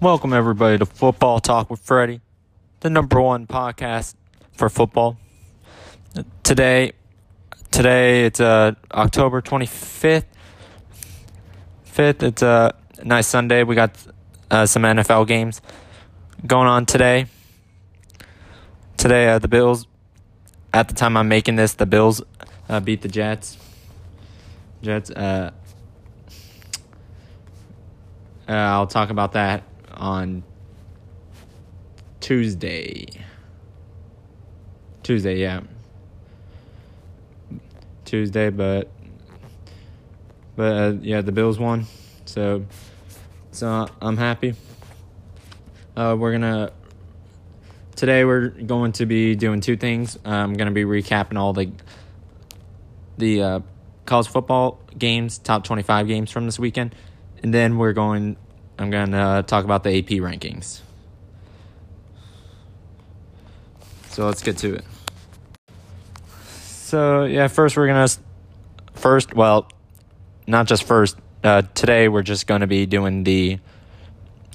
Welcome everybody to Football Talk with Freddie, the number one podcast for football. Today, today it's uh, October twenty fifth. Fifth, it's a nice Sunday. We got uh, some NFL games going on today. Today, uh, the Bills. At the time I'm making this, the Bills uh, beat the Jets. Jets. Uh, uh, I'll talk about that on Tuesday. Tuesday, yeah. Tuesday, but but uh, yeah, the Bills won, so so I'm happy. Uh, we're gonna today we're going to be doing two things. I'm gonna be recapping all the the uh, college football games, top 25 games from this weekend, and then we're going. I'm gonna talk about the AP rankings. So let's get to it. So yeah, first we're gonna first well, not just first. Uh, today we're just gonna be doing the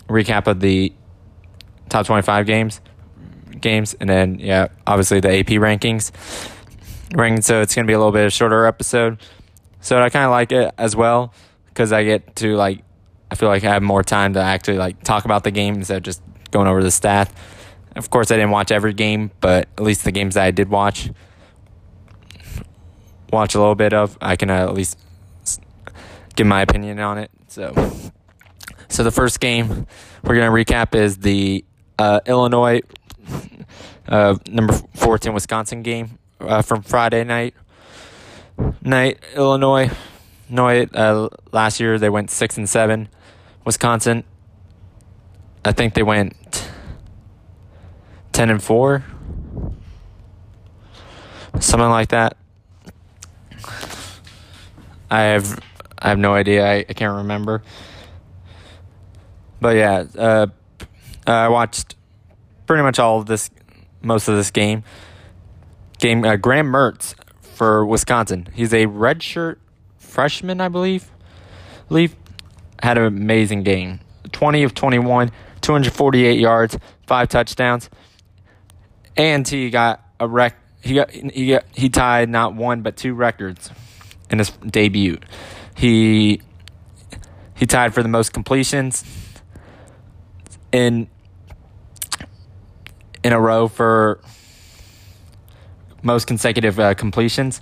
recap of the top twenty-five games, games, and then yeah, obviously the AP rankings. Rankings. So it's gonna be a little bit of shorter episode. So I kind of like it as well because I get to like I feel like I have more time to actually like talk about the game instead of just going over the stats. Of course, I didn't watch every game, but at least the games that I did watch, watch a little bit of, I can at least give my opinion on it. So, so the first game we're gonna recap is the uh, Illinois uh, number fourteen Wisconsin game uh, from Friday night. Night Illinois, Illinois. Uh, last year they went six and seven. Wisconsin, I think they went 10 and 4 something like that. I have i have no idea. I, I can't remember. But yeah uh, i watched pretty much all of this most of this game. Game uh, graham mertz for wisconsin. He's a redshirt freshman i believe believe had an amazing game 20 of 21 248 yards five touchdowns and he got a rec. He got he got he tied not one but two records in his debut. He he tied for the most completions in in a row for most consecutive uh, completions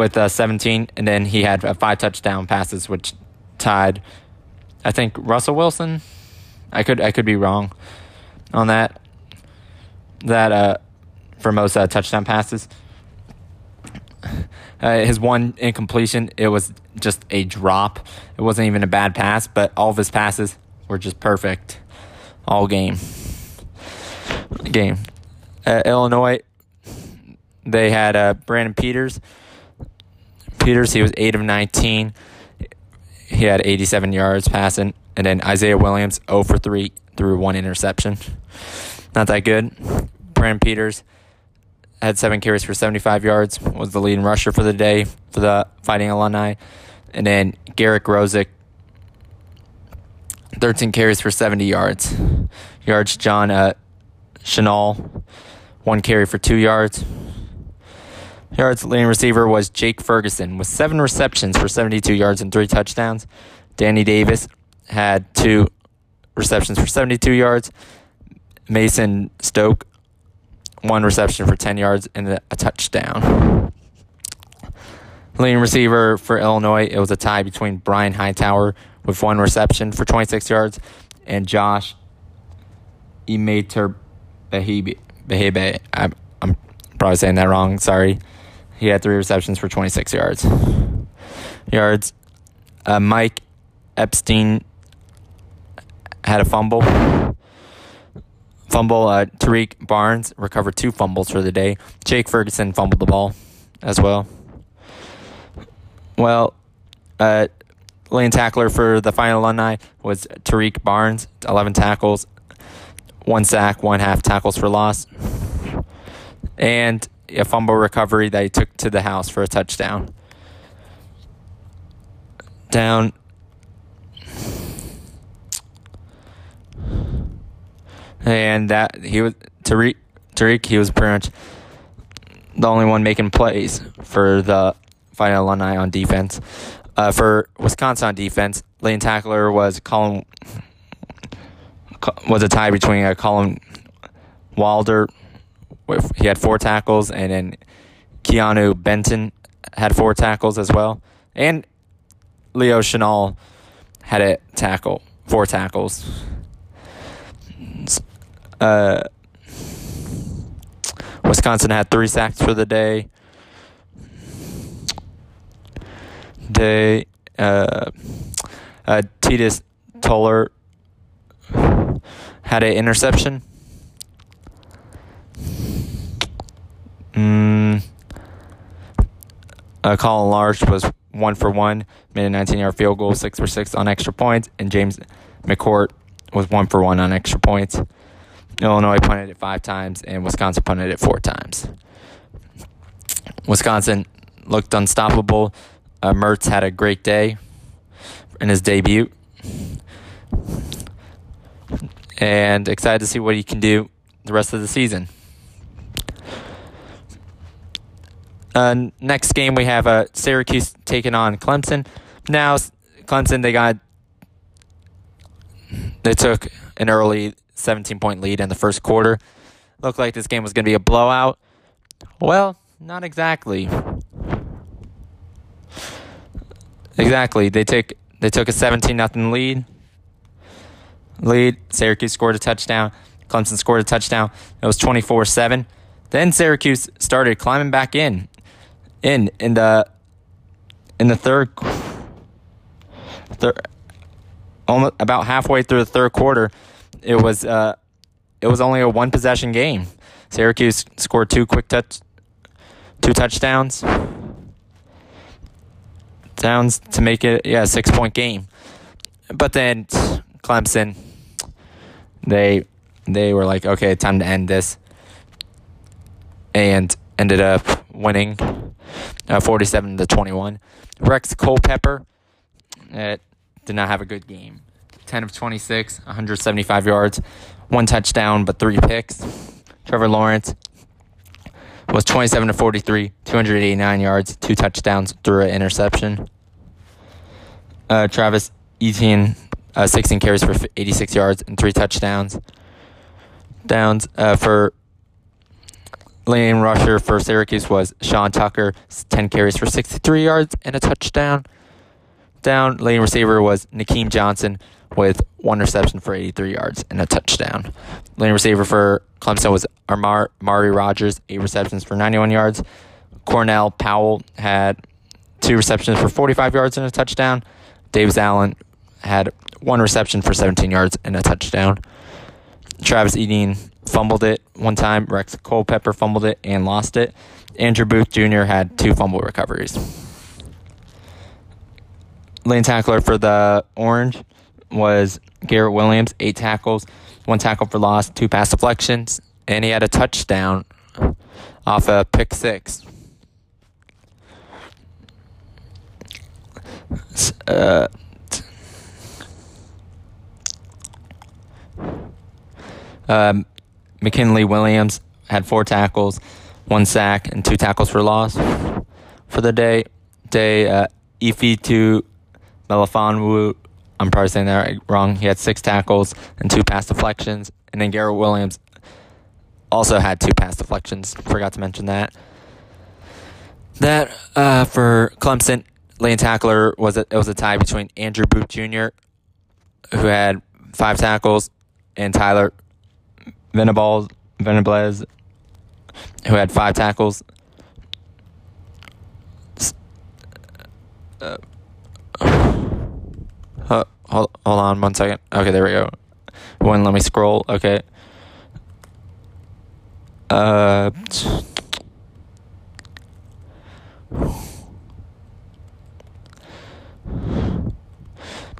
with uh, 17 and then he had uh, five touchdown passes which tied I think Russell Wilson I could I could be wrong on that. That uh, for most uh, touchdown passes. Uh, his one incompletion, it was just a drop. It wasn't even a bad pass, but all of his passes were just perfect all game. Game. Uh, Illinois, they had uh, Brandon Peters. Peters, he was 8 of 19. He had 87 yards passing. And then Isaiah Williams, 0 for 3 threw one interception. Not that good. Brandon Peters had seven carries for 75 yards, was the leading rusher for the day for the Fighting Illini. And then Garrett Groshek, 13 carries for 70 yards. Yards, John uh, Chenal, one carry for two yards. Yards leading receiver was Jake Ferguson with seven receptions for 72 yards and three touchdowns. Danny Davis had two receptions for 72 yards. Mason Stokke, one reception for 10 yards and a touchdown. Leading receiver for Illinois, it was a tie between Brian Hightower with one reception for 26 yards and Josh Behebe. I'm probably saying that wrong. Sorry. He had three receptions for 26 yards. Yards. Uh, Mike Epstein had a fumble. Fumble, uh, Tarique Barnes recovered two fumbles for the day. Jake Ferguson fumbled the ball as well. Well, uh, lane tackler for the Fighting Illini was Tarique Barnes, 11 tackles, one sack, one half tackles for loss, and a fumble recovery they took to the house for a touchdown. Down. And that he was Tariq Tariq he was pretty much the only one making plays for the Fighting Illini on defense. Uh, for Wisconsin on defense, lane tackler was Colin was a tie between uh, Collin Wilder he had four tackles, and then Keanu Benton had four tackles as well, and Leo Chenal had a tackle, four tackles. Uh, Wisconsin had three sacks for the day. Day, uh, uh, Titus Toler had an interception. Mm, uh, Collin Larsh was one for one, made a 19 yard field goal, six for six on extra points, and James McCourt was one for one on extra points. Illinois punted it five times, and Wisconsin punted it four times. Wisconsin looked unstoppable. Uh, Mertz had a great day in his debut. And excited to see what he can do the rest of the season. Uh, next game, we have uh, Syracuse taking on Clemson. Now, Clemson, they got. They took an early 17 point lead in the first quarter. Looked like this game was going to be a blowout. Well, not exactly. Exactly. They took they took a 17 nothing lead. Lead. Syracuse scored a touchdown. Clemson scored a touchdown. It was 24-7. Then Syracuse started climbing back in. In in the in the third third almost about halfway through the third quarter, it was uh, it was only a one possession game. Syracuse scored two quick touch, two touchdowns, downs to make it yeah six point game. But then Clemson, they they were like okay time to end this, and ended up winning, uh, forty seven to twenty one. Rex Culpepper, it did not have a good game. 10 of 26, 175 yards, one touchdown, but three picks. Trevor Lawrence was 27 to 43, 289 yards, two touchdowns, through an interception. Uh, Travis Etienne, uh, 16 carries for 86 yards and three touchdowns. Downs uh, for lane rusher for Syracuse was Sean Tucker, 10 carries for 63 yards and a touchdown. Down lane receiver was Nykeim Johnson, with one reception for 83 yards and a touchdown. Lane receiver for Clemson was Amar- Mari Rodgers, eight receptions for 91 yards. Cornell Powell had two receptions for 45 yards and a touchdown. Davis Allen had one reception for 17 yards and a touchdown. Travis Etienne fumbled it one time. Rex Culpepper fumbled it and lost it. Andrew Booth Jr. had two fumble recoveries. Lane tackler for the Orange was Garrett Williams, eight tackles, one tackle for loss, two pass deflections, and he had a touchdown off a pick six. Uh, um, McKinley Williams had four tackles, one sack, and two tackles for loss for the day. Day uh, Ifeatu Melifonwu I'm probably saying that wrong. He had six tackles and two pass deflections. And then Garrett Williams also had two pass deflections. Forgot to mention that. That uh, for Clemson, lane tackler was a, it was a tie between Andrew Booth Jr., who had five tackles, and Tyler Venables, Venables who had five tackles. Uh, uh, hold, hold on one second. Okay, there we go. One, let me scroll. Okay. Uh.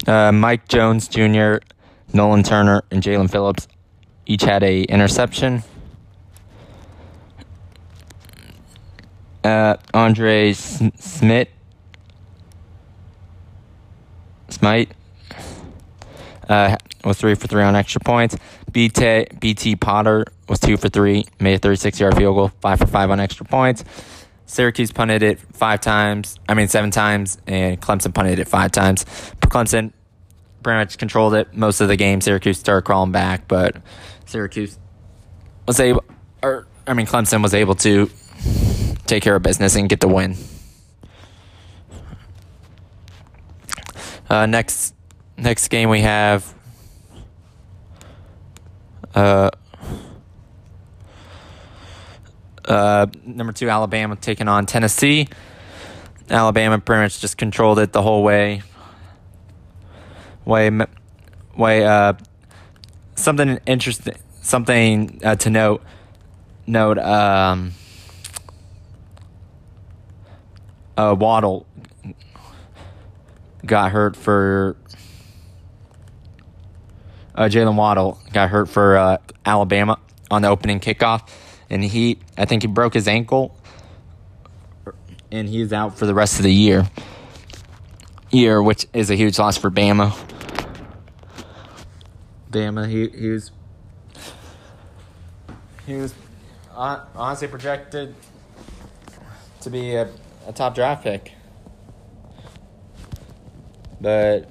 Uh, Mike Jones Jr., Nolan Turner, and Jalen Phillips each had a interception. Uh, Andre Smith, Smite uh, was three for three on extra points. BT, BT Potter was two for three, made a 36 yard field goal, five for five on extra points. Syracuse punted it five times, I mean, seven times, and Clemson punted it five times. Clemson pretty much controlled it most of the game. Syracuse started crawling back, but Syracuse was able, or I mean, Clemson was able to take care of business and get the win. Uh, next, next game we have. Uh, uh, number two, Alabama taking on Tennessee. Alabama pretty much just controlled it the whole way. Way, way. Uh, something interesting, something uh, to note. Note. Um, uh, Waddle got hurt for uh, Jalen Waddle got hurt for uh, Alabama on the opening kickoff, and he I think he broke his ankle, and he's out for the rest of the year. Year, which is a huge loss for Bama. Bama, he he was he was honestly projected to be a, a top draft pick but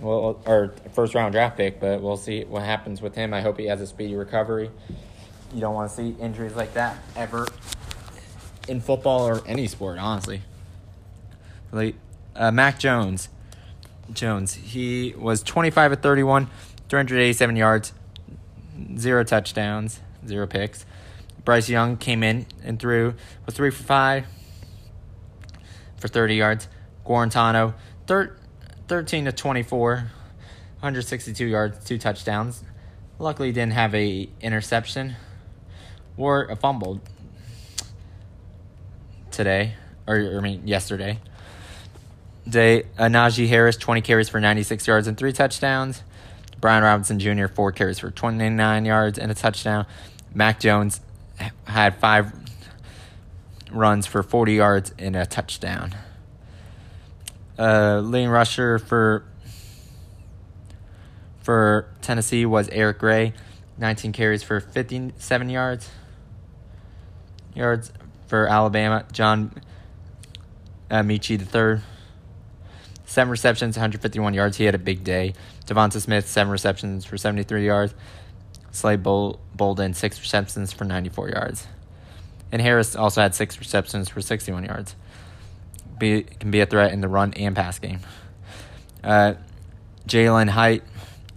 well, or first round draft pick, but we'll see what happens with him. I hope he has a speedy recovery. You don't want to see injuries like that ever in football or any sport, honestly. Like uh, Mac Jones, Jones, he was 25 at 31, 387 yards, zero touchdowns, zero picks. Bryce Young came in and threw was three for five for 30 yards. Guarantano thir- 13 to 24, 162 yards, two touchdowns. Luckily, didn't have a interception or a fumble today, or I mean yesterday. Day uh, Najee Harris, 20 carries for 96 yards and three touchdowns. Brian Robinson Jr., four carries for 29 yards and a touchdown. Mac Jones had five runs for 40 yards and a touchdown. Uh, leading rusher for for Tennessee was Eric Gray, 19 carries for 57 yards. Yards for Alabama, John uh, the third. Seven receptions, 151 yards. He had a big day. Devonta Smith, seven receptions for 73 yards. Slade Bol- Bolden, six receptions for 94 yards. And Harris also had six receptions for 61 yards be, can be a threat in the run and pass game. Uh, Jalin Hyatt,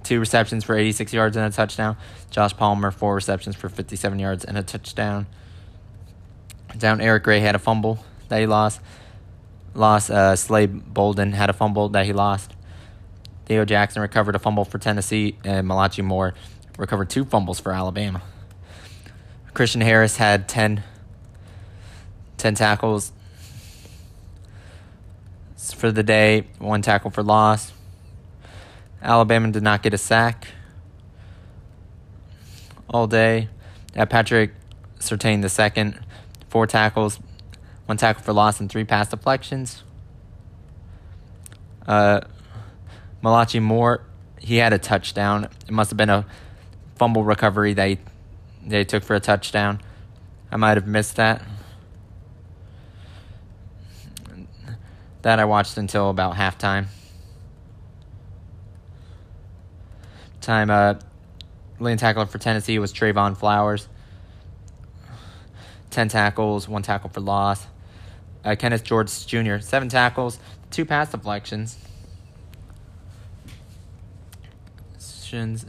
two receptions for 86 yards and a touchdown. Josh Palmer, four receptions for 57 yards and a touchdown. Down Eric Gray had a fumble that he lost. Lost uh, Slade Bolden had a fumble that he lost. Theo Jackson recovered a fumble for Tennessee, and Malachi Moore recovered two fumbles for Alabama. Christian Harris had 10, 10 tackles for the day, one tackle for loss. Alabama did not get a sack all day. Patrick Surtain the second, four tackles, one tackle for loss, and three pass deflections. Uh, Malachi Moore, he had a touchdown. It must have been a fumble recovery they they took for a touchdown. I might have missed that. That I watched until about halftime. Time, uh, leading tackler for Tennessee was Trevon Flowers. 10 tackles, one tackle for loss. Uh, Kenneth George Jr., seven tackles, two pass deflections. Shins.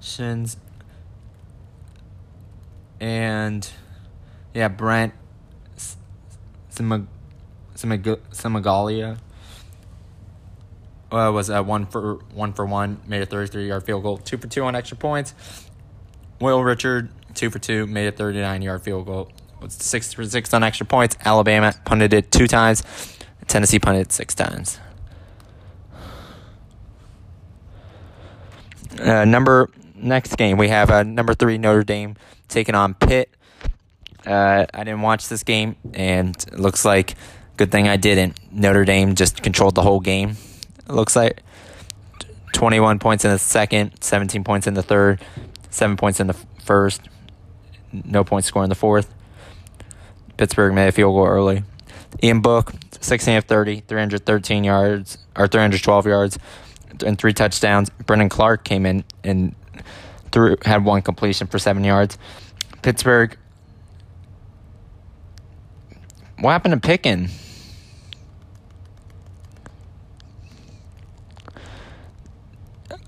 Shins. And yeah, Brent Cimaglia uh, was a one for one for one, made a 33 yard field goal, two for two on extra points. Will Reichard, two for two, made a 39 yard field goal. Was six for six on extra points. Alabama punted it two times. Tennessee punted six times. Uh, number next game we have uh, number three Notre Dame taking on Pitt. Uh, I didn't watch this game, and it looks like Good thing I didn't. Notre Dame just controlled the whole game. Looks like 21 points in the second, 17 points in the third, 7 points in the first, no points scored in the fourth. Pittsburgh made a field goal early. Ian Book, 16 of 30, 313 yards, or 312 yards, and three touchdowns. Brendan Clark came in and threw, had one completion for seven yards. Pittsburgh. What happened to Pickin?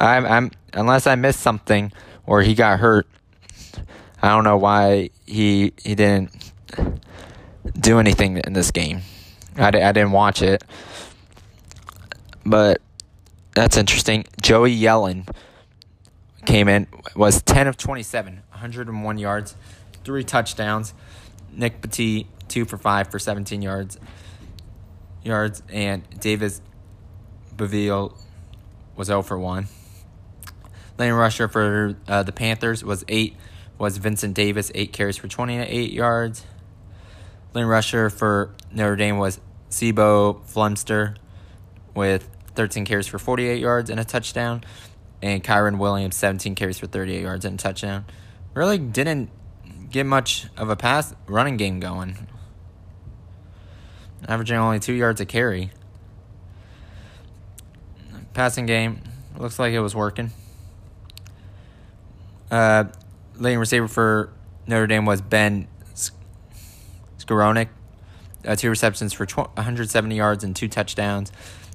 I'm, I'm unless I missed something or he got hurt. I don't know why he he didn't do anything in this game. I, I didn't watch it, but that's interesting. Joey Yellen came in was ten of twenty seven, 101 yards, three touchdowns. Nick Petit two for five for 17 yards, yards, and Davis Beville was 0 for one. Lane rusher for uh, the Panthers was eight. Was Vincent Davis eight carries for 28 yards. Lane rusher for Notre Dame was C'Bo Flemister with 13 carries for 48 yards and a touchdown, and Kyren Williams 17 carries for 38 yards and a touchdown. Really didn't get much of a pass running game going. Averaging only two yards a carry. Passing game looks like it was working. Uh, leading receiver for Notre Dame was Ben Skowronek. Uh, two receptions for 170 yards and two touchdowns.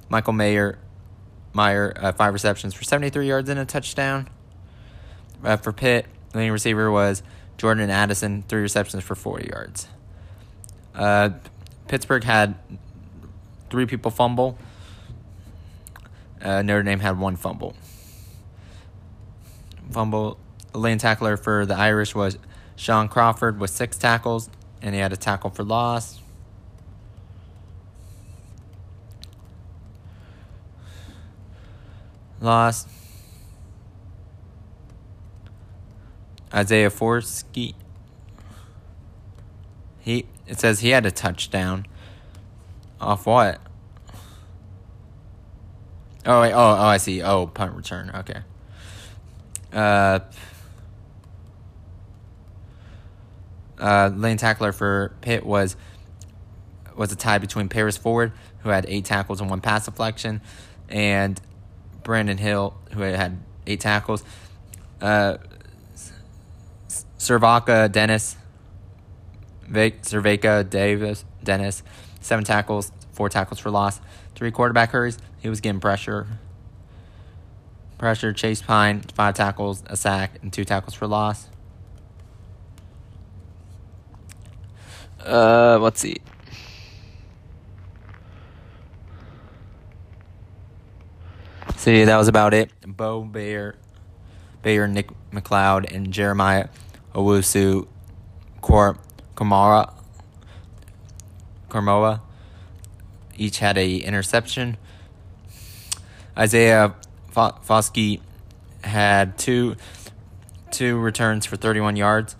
Michael Mayer, Meyer, uh, five receptions for 73 yards and a touchdown. Uh, for Pitt, leading receiver was Jordan Addison, three receptions for 40 yards. Uh, Pittsburgh had three people fumble. Uh, Notre Dame had one fumble. Fumble lane tackler for the Irish was Shaun Crawford with six tackles, and he had a tackle for loss. Loss. Isaiah Foskey. He it says he had a touchdown. Off what? Oh wait, oh oh I see. Oh punt return. Okay. Uh uh, lane tackler for Pitt was was a tie between Paris Ford, who had eight tackles and one pass deflection, and Brandon Hill, who had eight tackles. Uh, Cervaka Dennis, Cervaka Davis Dennis, seven tackles, four tackles for loss, three quarterback hurries. He was getting pressure. Pressure. Chase Pine, five tackles, a sack, and two tackles for loss. Uh, let's see. See, that was about it. Bo Bauer, Bauer, Nick McLeod, and Jeremiah Owusu Kor Kamara Karmoa each had a interception. Isaiah Foskey had two two returns for 31 yards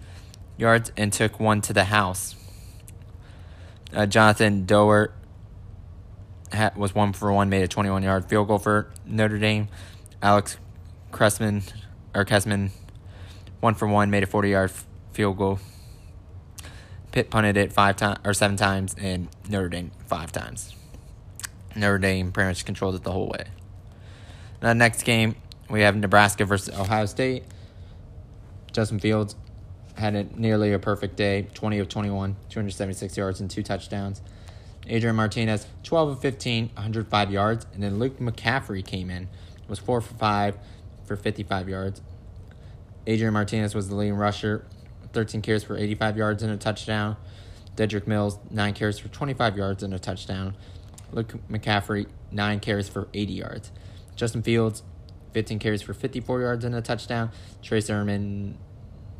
yards and took one to the house. Uh, Jonathan Doerer was one for one, made a 21 yard field goal for Notre Dame. Alex Cressman or Kessman, one for one, made a 40 yard field goal. Pitt punted it five times or seven times, and Notre Dame five times. Notre Dame pretty much controlled it the whole way. Now, next game we have Nebraska versus Ohio State. Justin Fields had a, nearly a perfect day 20 of 21, 276 yards, and two touchdowns. Adrian Martinez, 12 of 15, 105 yards. And then Luke McCaffrey came in, was 4 for 5 for 55 yards. Adrian Martinez was the leading rusher, 13 carries for 85 yards and a touchdown. Dedrick Mills, 9 carries for 25 yards and a touchdown. Luke McCaffrey, 9 carries for 80 yards. Justin Fields, 15 carries for 54 yards and a touchdown. Trey Sermon,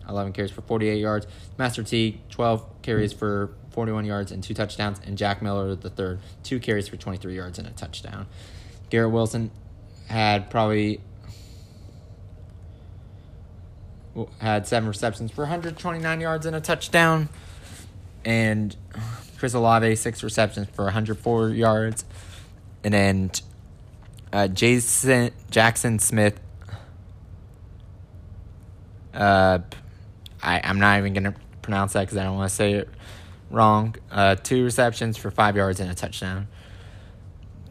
11 carries for 48 yards. Master T, 12 carries for 41 yards and two touchdowns. And Jack Miller, the third, two carries for 23 yards and a touchdown. Garrett Wilson had probably had seven receptions for 129 yards and a touchdown. And Chris Olave, six receptions for 104 yards. And then uh, Jason Jackson Smith. Uh, I, I'm not even going to pronounce that because I don't want to say it wrong. Uh, two receptions for five yards and a touchdown.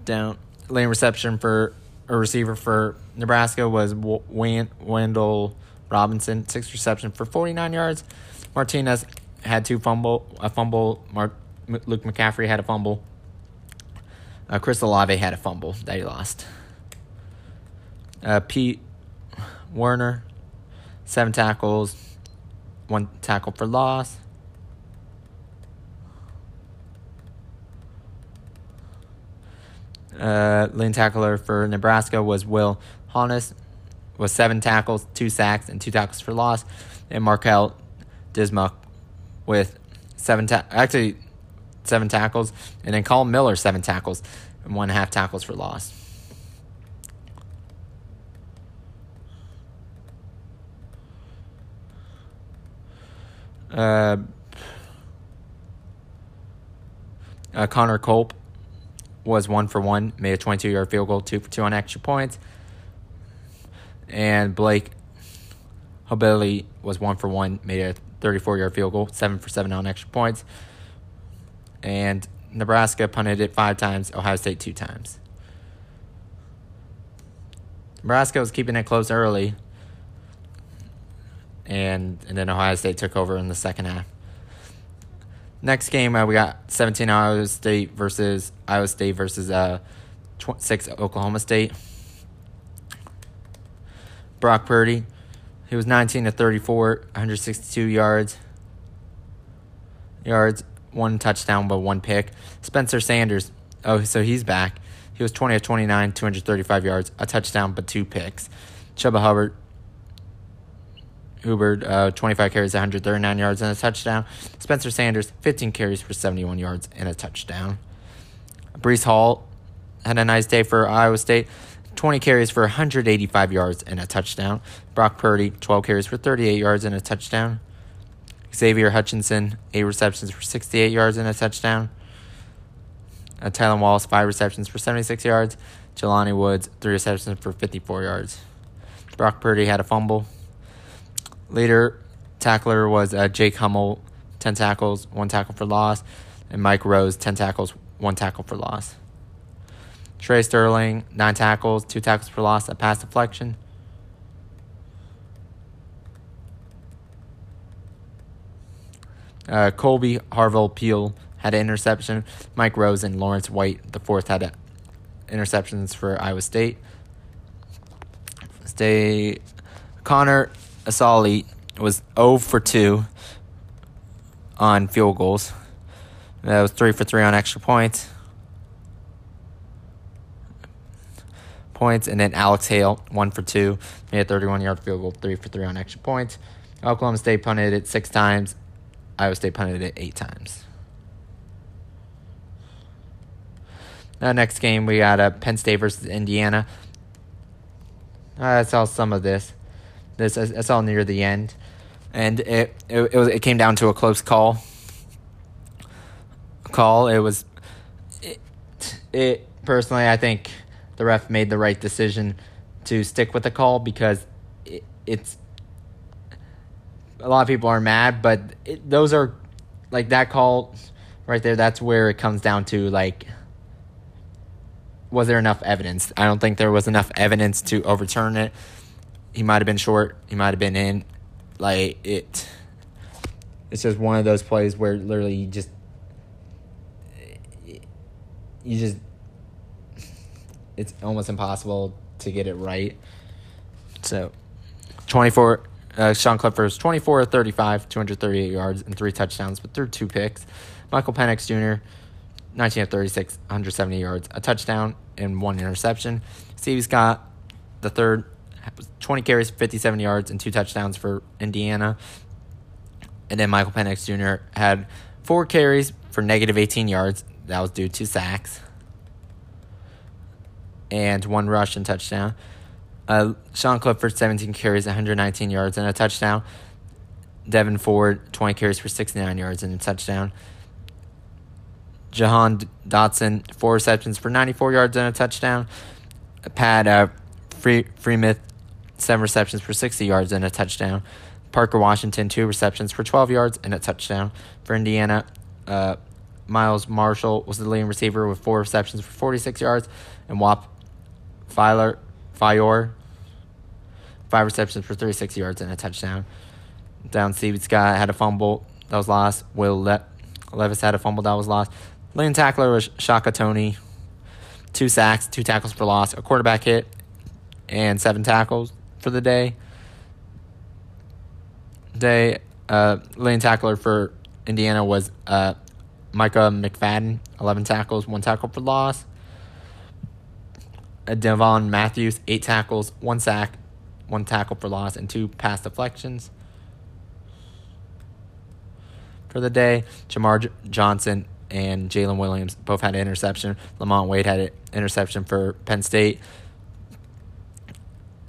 Down lane reception for a receiver for Nebraska was Wan'Dale Robinson, six reception for 49 yards. Martinez had two fumble, a fumble. Mar- Luke McCaffrey had a fumble. Uh, Chris Olave had a fumble that he lost. Uh, Pete Werner, seven tackles, one tackle for loss. Uh, lane tackler for Nebraska was Will Honas, with seven tackles, two sacks, and two tackles for loss. And Marquel Dismuke with seven ta- actually seven tackles, and then Colin Miller seven tackles and one and a half tackles for loss. Uh, uh, Connor Culp was one for one, made a 22 yard field goal, two for two on extra points. And Blake Haubeil was one for one, made a 34 yard field goal, seven for seven on extra points. And Nebraska punted it five times, Ohio State two times. Nebraska was keeping it close early, and and then Ohio State took over in the second half. Next game, uh, we got 17 Iowa State versus Iowa State versus uh, 6 Oklahoma State. Brock Purdy, he was 19 to 34, 162 yards. Yards, one touchdown, but one pick. Spencer Sanders, oh, so he's back. He was 20 of 29, 235 yards, a touchdown, but two picks. Chuba Hubbard, Hubbard, uh, 25 carries, 139 yards, and a touchdown. Spencer Sanders, 15 carries for 71 yards and a touchdown. Breece Hall had a nice day for Iowa State. 20 carries for 185 yards and a touchdown. Brock Purdy, 12 carries for 38 yards and a touchdown. Xavier Hutchinson, 8 receptions for 68 yards and a touchdown. Uh, Tylan Wallace, 5 receptions for 76 yards. Jelani Woods, 3 receptions for 54 yards. Brock Purdy had a fumble. Later, tackler was uh, Jake Hummel, 10 tackles, 1 tackle for loss. And Mike Rose, 10 tackles, 1 tackle for loss. Trey Sterling, 9 tackles, 2 tackles for loss, a pass deflection. Uh, Kolby Harvell Peel had an interception. Mike Rose and Lawrence White, the fourth, had interceptions for Iowa State. Stay. Connor Assalley was 0 for 2 on field goals. That was 3 for 3 on extra points. Points, and then Alex Hale, 1 for 2, made a 31 yard field goal, 3 for 3 on extra points. Oklahoma State punted it six times, Iowa State punted it eight times. Now, next game, we got uh, Penn State versus Indiana. I saw some of this. This I saw near the end, and it it it, was, it came down to a close call. Call. It was. It, it personally, I think the ref made the right decision to stick with the call because it, it's a lot of people are mad, but it, those are like that call right there. That's where it comes down to like, was there enough evidence? I don't think there was enough evidence to overturn it. He might have been short. He might have been in. Like it. It's just one of those plays where literally you just you just it's almost impossible to get it right. So, 24 uh, Sean Clifford's 24 35, 238 yards, and three touchdowns, but threw two picks. Michael Penix Jr., 19 of 36, 170 yards, a touchdown, and one interception. Steve Scott, the third, 20 carries, 57 yards, and two touchdowns for Indiana. And then Michael Penix Jr. had four carries for negative 18 yards. That was due to sacks. And one rush and touchdown. Uh, Sean Clifford, 17 carries, 119 yards, and a touchdown. Devyn Ford, 20 carries for 69 yards and a touchdown. Jahan Dotson, four receptions for 94 yards and a touchdown. Pat uh, Free, Freemouth, seven receptions for 60 yards and a touchdown. Parker Washington, two receptions for 12 yards and a touchdown. For Indiana, uh, Miles Marshall was the leading receiver with four receptions for 46 yards. And Wap Filer, Fior, five receptions for 36 yards and a touchdown. Down Stevie Scott had a fumble that was lost. Will Le- Levis had a fumble that was lost. Leading tackler was Shaka Toney. Two sacks, two tackles for loss, a quarterback hit, and seven tackles for the day. Day uh, leading tackler for Indiana was uh, Micah McFadden, 11 tackles, one tackle for loss. Uh, Devon Matthews, eight tackles, one sack, one tackle for loss, and two pass deflections. For the day, Jamar Johnson and Jalen Williams both had an interception. Lamont Wade had an interception for Penn State.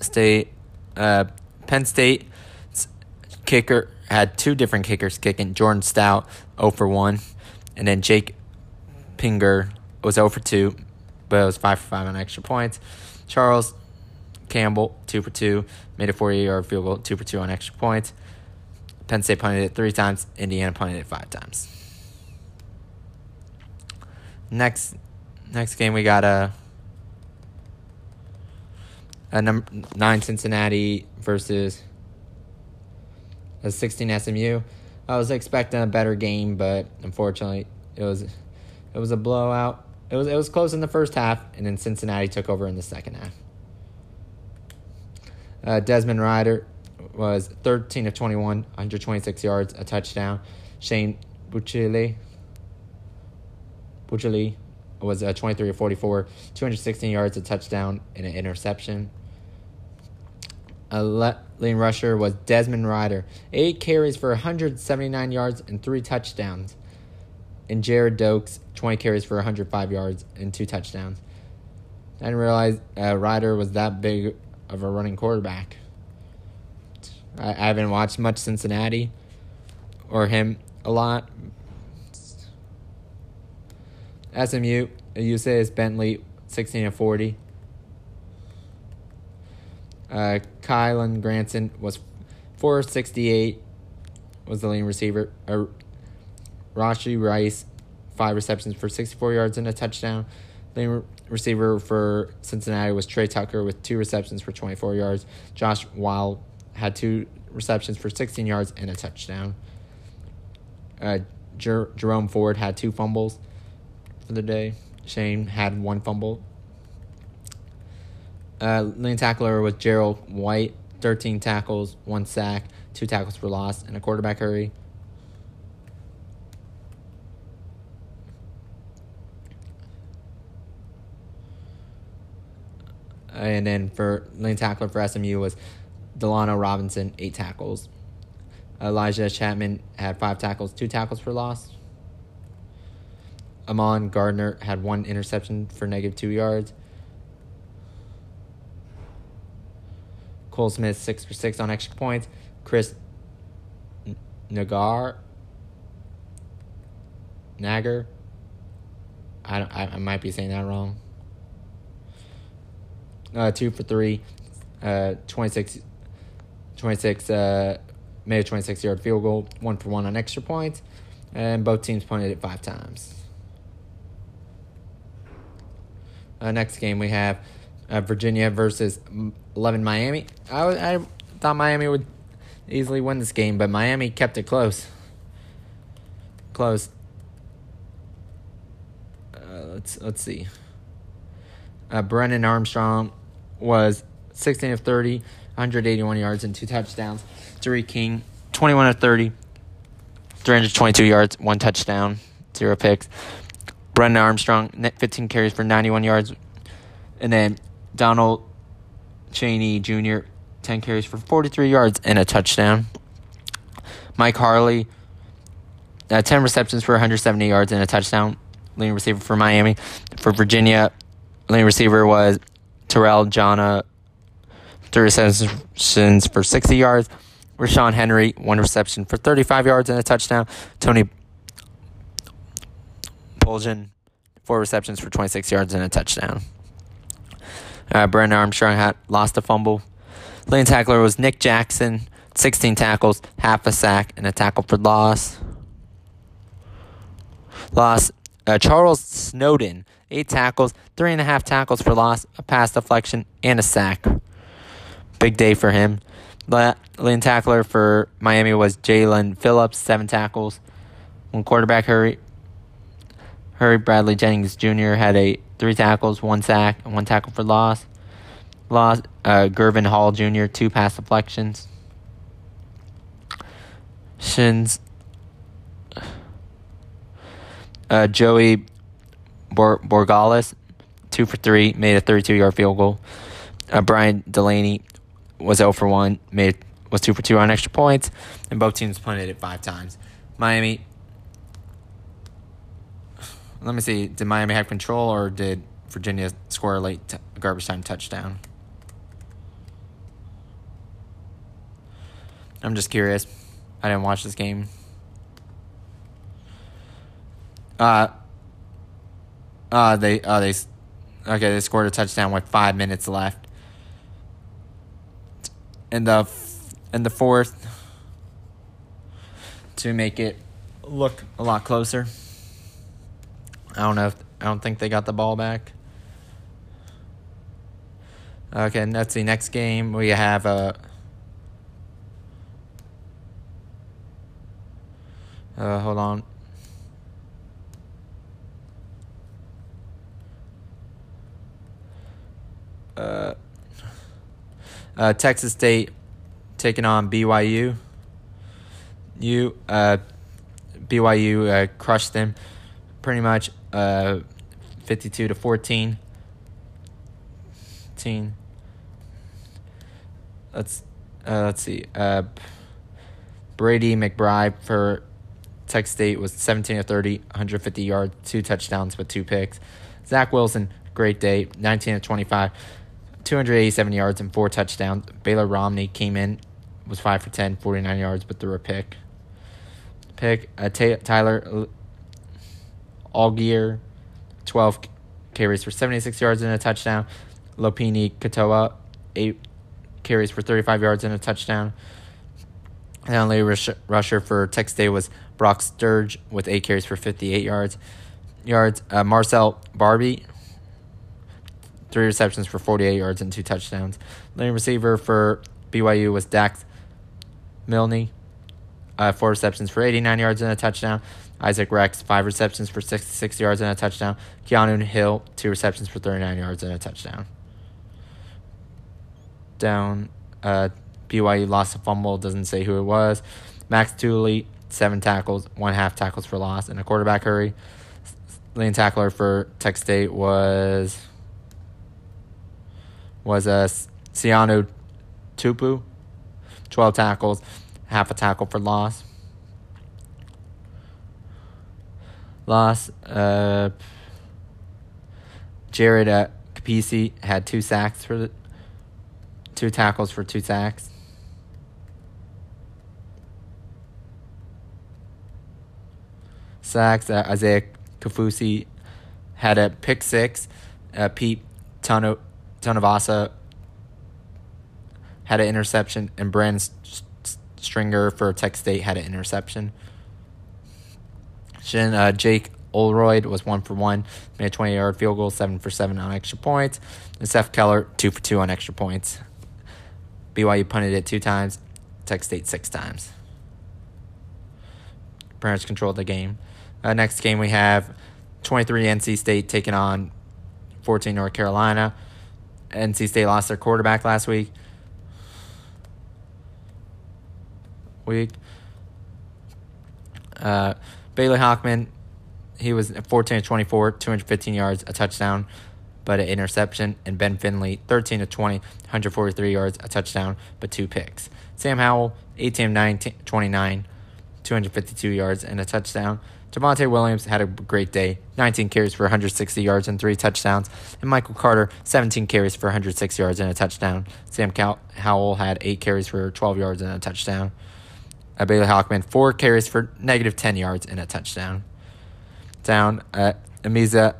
State, uh, Penn State kicker had two different kickers kicking. Jordan Stout 0 for 1, and then Jake Pinegar was 0 for 2, but it was 5 for 5 on extra points. Charles Campbell 2 for 2, made a 40 yard field goal, 2 for 2 on extra points. Penn State punted it three times, Indiana punted it five times. Next next game we got a a number nine Cincinnati versus a sixteen SMU. I was expecting a better game, but unfortunately it was it was a blowout. It was it was close in the first half, and then Cincinnati took over in the second half. Uh, Desmond Ridder was 13 of 21, 126 yards, a touchdown. Shane Buchele Buchele was uh, 23 of 44, 216 yards, a touchdown, and an interception. A le- leading rusher was Desmond Ridder, eight carries for 179 yards and three touchdowns. And Gerrid Doaks, 20 carries for 105 yards and two touchdowns. I didn't realize uh, Ridder was that big of a running quarterback. I, I haven't watched much Cincinnati or him a lot. SMU, you say is Bentley, 16 and 40. Uh, Kylen Granson was 468, was the leading receiver. Uh, Rashee Rice, five receptions for 64 yards and a touchdown. Leading receiver for Cincinnati was Trey Tucker with two receptions for 24 yards. Josh Wild had two receptions for 16 yards and a touchdown. Uh, Jer- Jerome Ford had two fumbles for the day. Shane had one fumble. Uh, leading tackler was Gerald White, 13 tackles, one sack, two tackles for loss, and a quarterback hurry. And then for leading tackler for SMU was Delano Robinson, eight tackles. Elijah Chapman had five tackles, two tackles for loss. Amon Gardner had one interception for negative two yards. Cole Smith six for six on extra points. Chris Naggar Naggar. I, I, I might be saying that wrong. Uh, two for three, uh, 26, 26 uh, made a 26 yard field goal, one for one on extra points, and both teams punted it five times. Uh, next game we have uh, Virginia versus 11 Miami. I, I thought Miami would easily win this game, but Miami kept it close. Close. Uh, let's let's see. Uh, Brennan Armstrong was 16 of 30, 181 yards and two touchdowns. Tariq King, 21 of 30, 322 yards, one touchdown, zero picks. Brennan Armstrong, 15 carries for 91 yards. And then Donald Chaney Jr., 10 carries for 43 yards and a touchdown. Mike Harley, uh, 10 receptions for 170 yards and a touchdown. Leading receiver for Miami. For Virginia, leading receiver was Terrell Jana, three receptions for 60 yards. Rashawn Henry, one reception for 35 yards and a touchdown. Tony Poljan, four receptions for 26 yards and a touchdown. Uh, Brennan Armstrong had lost a fumble. Leading tackler was Nick Jackson, 16 tackles, half a sack, and a tackle for loss. Loss. Uh, Charles Snowden, eight tackles, three and a half tackles for loss, a pass deflection, and a sack. Big day for him. Leading tackler for Miami was Jaelan Phillips, seven tackles. One quarterback, Hurry, Hurry Bradley Jennings Jr. had a three tackles, one sack, and one tackle for loss. Loss. Uh, Gurvan Hall Jr. two pass deflections. Shins. Uh, Joey Bor- Borregales, two for three, made a 32 yard field goal. Uh, Brian Delaney was 0 for 1, made was 2 for 2 on extra points, and both teams punted it five times. Miami. Let me see. Did Miami have control or did Virginia score a late t- garbage time touchdown? I'm just curious. I didn't watch this game. Uh, uh, they, uh, they, okay, they scored a touchdown with five minutes left. In the, in the fourth, to make it look a lot closer. I don't know. If, I don't think they got the ball back. Okay, let's see. Next game we have a. Uh, Uh, hold on. Uh, uh, Texas State taking on BYU. You uh, BYU uh, crushed them pretty much uh, 52 to 14. Let's uh, let's see. Uh, Brady McBride for Texas State was 17 of 30, 150 yards, two touchdowns, but two picks. Zach Wilson, great day, 19 of 25, 287 yards and four touchdowns. Baylor Romney came in, was 5 for 10, 49 yards, but threw a pick. Pick uh, T- Tyler Allgeier, 12 carries for 76 yards and a touchdown. Lopini Katoa, 8 carries for 35 yards and a touchdown. The only rusher for Texas State was Brock Sturge with eight carries for 58 yards. Yards. Uh, Marcell Barbee, three receptions for 48 yards and two touchdowns. Leading receiver for BYU was Dax Milne, uh, four receptions for 89 yards and a touchdown. Isaac Rex, five receptions for 66 yards and a touchdown. Keanu Hill, two receptions for 39 yards and a touchdown. Down. Uh, BYU lost a fumble, doesn't say who it was. Max Tooley, seven tackles, one half tackles for loss, and a quarterback hurry. Leading tackler for Tech State was was a uh, Siano Tupu, twelve tackles, half a tackle for loss. Loss. Uh, Jared uh, Kapisi had two sacks for the two tackles for two sacks. sacks. Uh, Isaiah Kaufusi had a pick six. Uh, Pete Tono, Tonavasa had an interception, and Brandon Stringer for Tech State had an interception. Uh, Jake Oldroyd was one for one, made a 20 yard field goal, seven for seven on extra points. And Seth Keller, two for two on extra points. BYU punted it two times, Tech State six times. Parents controlled the game. Uh, next game we have 23 NC State taking on 14 North Carolina. NC State lost their quarterback last week. Week. Uh, Bailey Hockman, he was 14 to 24, 215 yards, a touchdown, but an interception. And Ben Finley, 13 to 20, 143 yards, a touchdown, but two picks. Sam Howell, 18 of 19, 29, 252 yards, and a touchdown. Javonte Williams had a great day 19 carries for 160 yards and three touchdowns. And Michael Carter, 17 carries for 106 yards and a touchdown. Sam Howell had eight carries for 12 yards and a touchdown. Uh, Bailey Hockman, four carries for negative 10 yards and a touchdown. down. Uh, Amiza,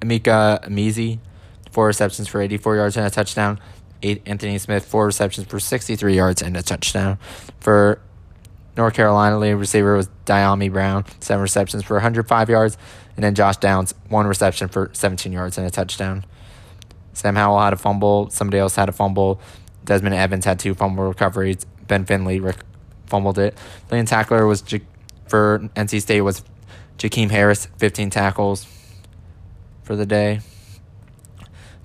Emeka Emezie, four receptions for 84 yards and a touchdown. Eight, Anthony Smith, four receptions for 63 yards and a touchdown. For North Carolina, lead receiver was Dyami Brown, seven receptions for 105 yards. And then Josh Downs, one reception for 17 yards and a touchdown. Sam Howell had a fumble. Somebody else had a fumble. Desmond Evans had two fumble recoveries. Ben Finley rec- fumbled it. Leading tackler was J- for NC State was Jakeem Harris, 15 tackles for the day.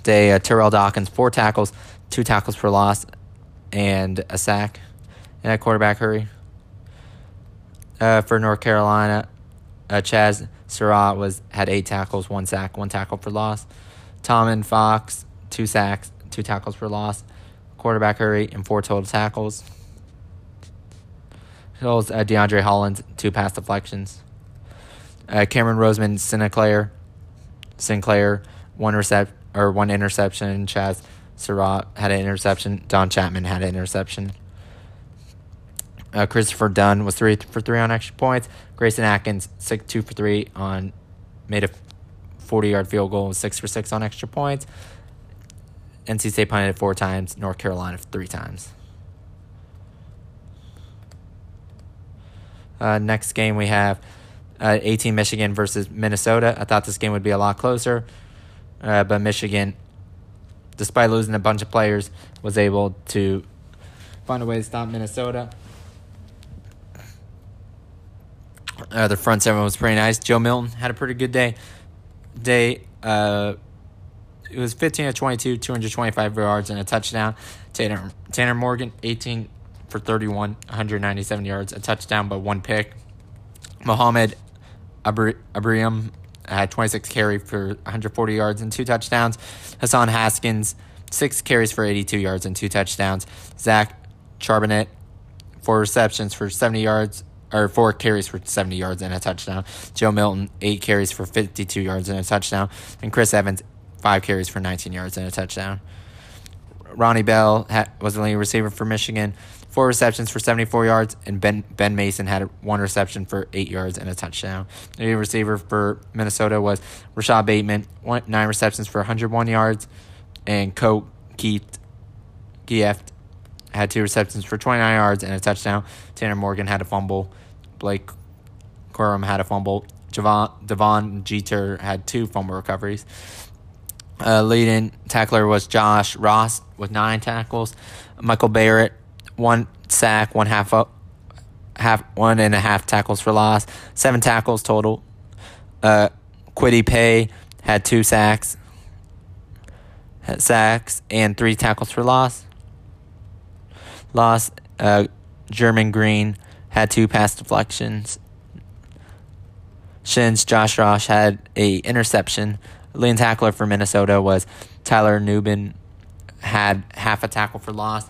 Day uh, Terrell Dawkins, four tackles, two tackles for loss, and a sack. And a quarterback hurry. Uh, for North Carolina, uh, Chazz Surratt was had eight tackles, one sack, one tackle for loss. Tomon Fox, two sacks, two tackles for loss. Quarterback hurry and four total tackles. Hills, uh, DeAndre Hollins, two pass deflections. Uh, Cameron Roseman, Sinclair, Sinclair, one recep or one interception. Chazz Surratt had an interception. Don Chapman had an interception. Uh, Christopher Dunn was three for three on extra points. Grayson Atkins six two for three on made a forty yard field goal. Six for six on extra points. NC State punted four times. North Carolina three times. Uh, next game we have uh, 18 Michigan versus Minnesota. I thought this game would be a lot closer, uh, but Michigan, despite losing a bunch of players, was able to find a way to stop Minnesota. Uh, the front seven was pretty nice. Joe Milton had a pretty good day. Day, uh, it was 15 to 22, 225 yards and a touchdown. Tanner Tanner Morgan, 18 for 31, 197 yards, a touchdown, but one pick. Mohamed Abri- Abrium had 26 carry for 140 yards and two touchdowns. Hassan Haskins, six carries for 82 yards and two touchdowns. Zach Charbonnet, four receptions for 70 yards, or four carries for 70 yards and a touchdown. Joe Milton, eight carries for 52 yards and a touchdown. And Chris Evans, five carries for 19 yards and a touchdown. Ronnie Bell was the leading receiver for Michigan, four receptions for 74 yards, and Ben Ben Mason had one reception for eight yards and a touchdown. The receiver for Minnesota was Rashod Bateman, one, nine receptions for 101 yards, and Coke Keith Kieft had two receptions for 29 yards and a touchdown. Tanner Morgan had a fumble. Blake Corum had a fumble. Javon, Devon Jeter had two fumble recoveries. Uh, leading tackler was Josh Ross with nine tackles. Michael Barrett, one sack, one half up, half one and a half tackles for loss, seven tackles total. Uh, Kwity Paye had two sacks, had sacks and three tackles for loss. Loss. Uh, Gemon Green had two pass deflections. Shins Josh Ross had a interception. Leading tackler for Minnesota was Tyler Nubin, had half a tackle for loss,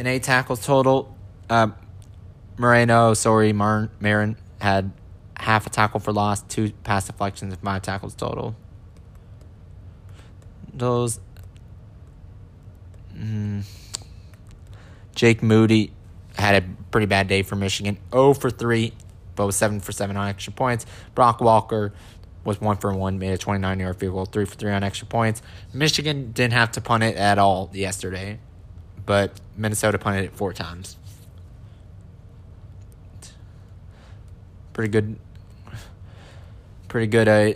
and eight tackles total. Uh, Moreno, sorry, Mar- Marin had half a tackle for loss, two pass deflections, and five tackles total. Those. Mm, Jake Moody had a pretty bad day for Michigan. 0 for 3, but was 7 for 7 on extra points. Brock Walker was 1 for 1, made a 29 yard field goal, 3 for 3 on extra points. Michigan didn't have to punt it at all yesterday, but Minnesota punted it four times. Pretty good. Pretty good uh,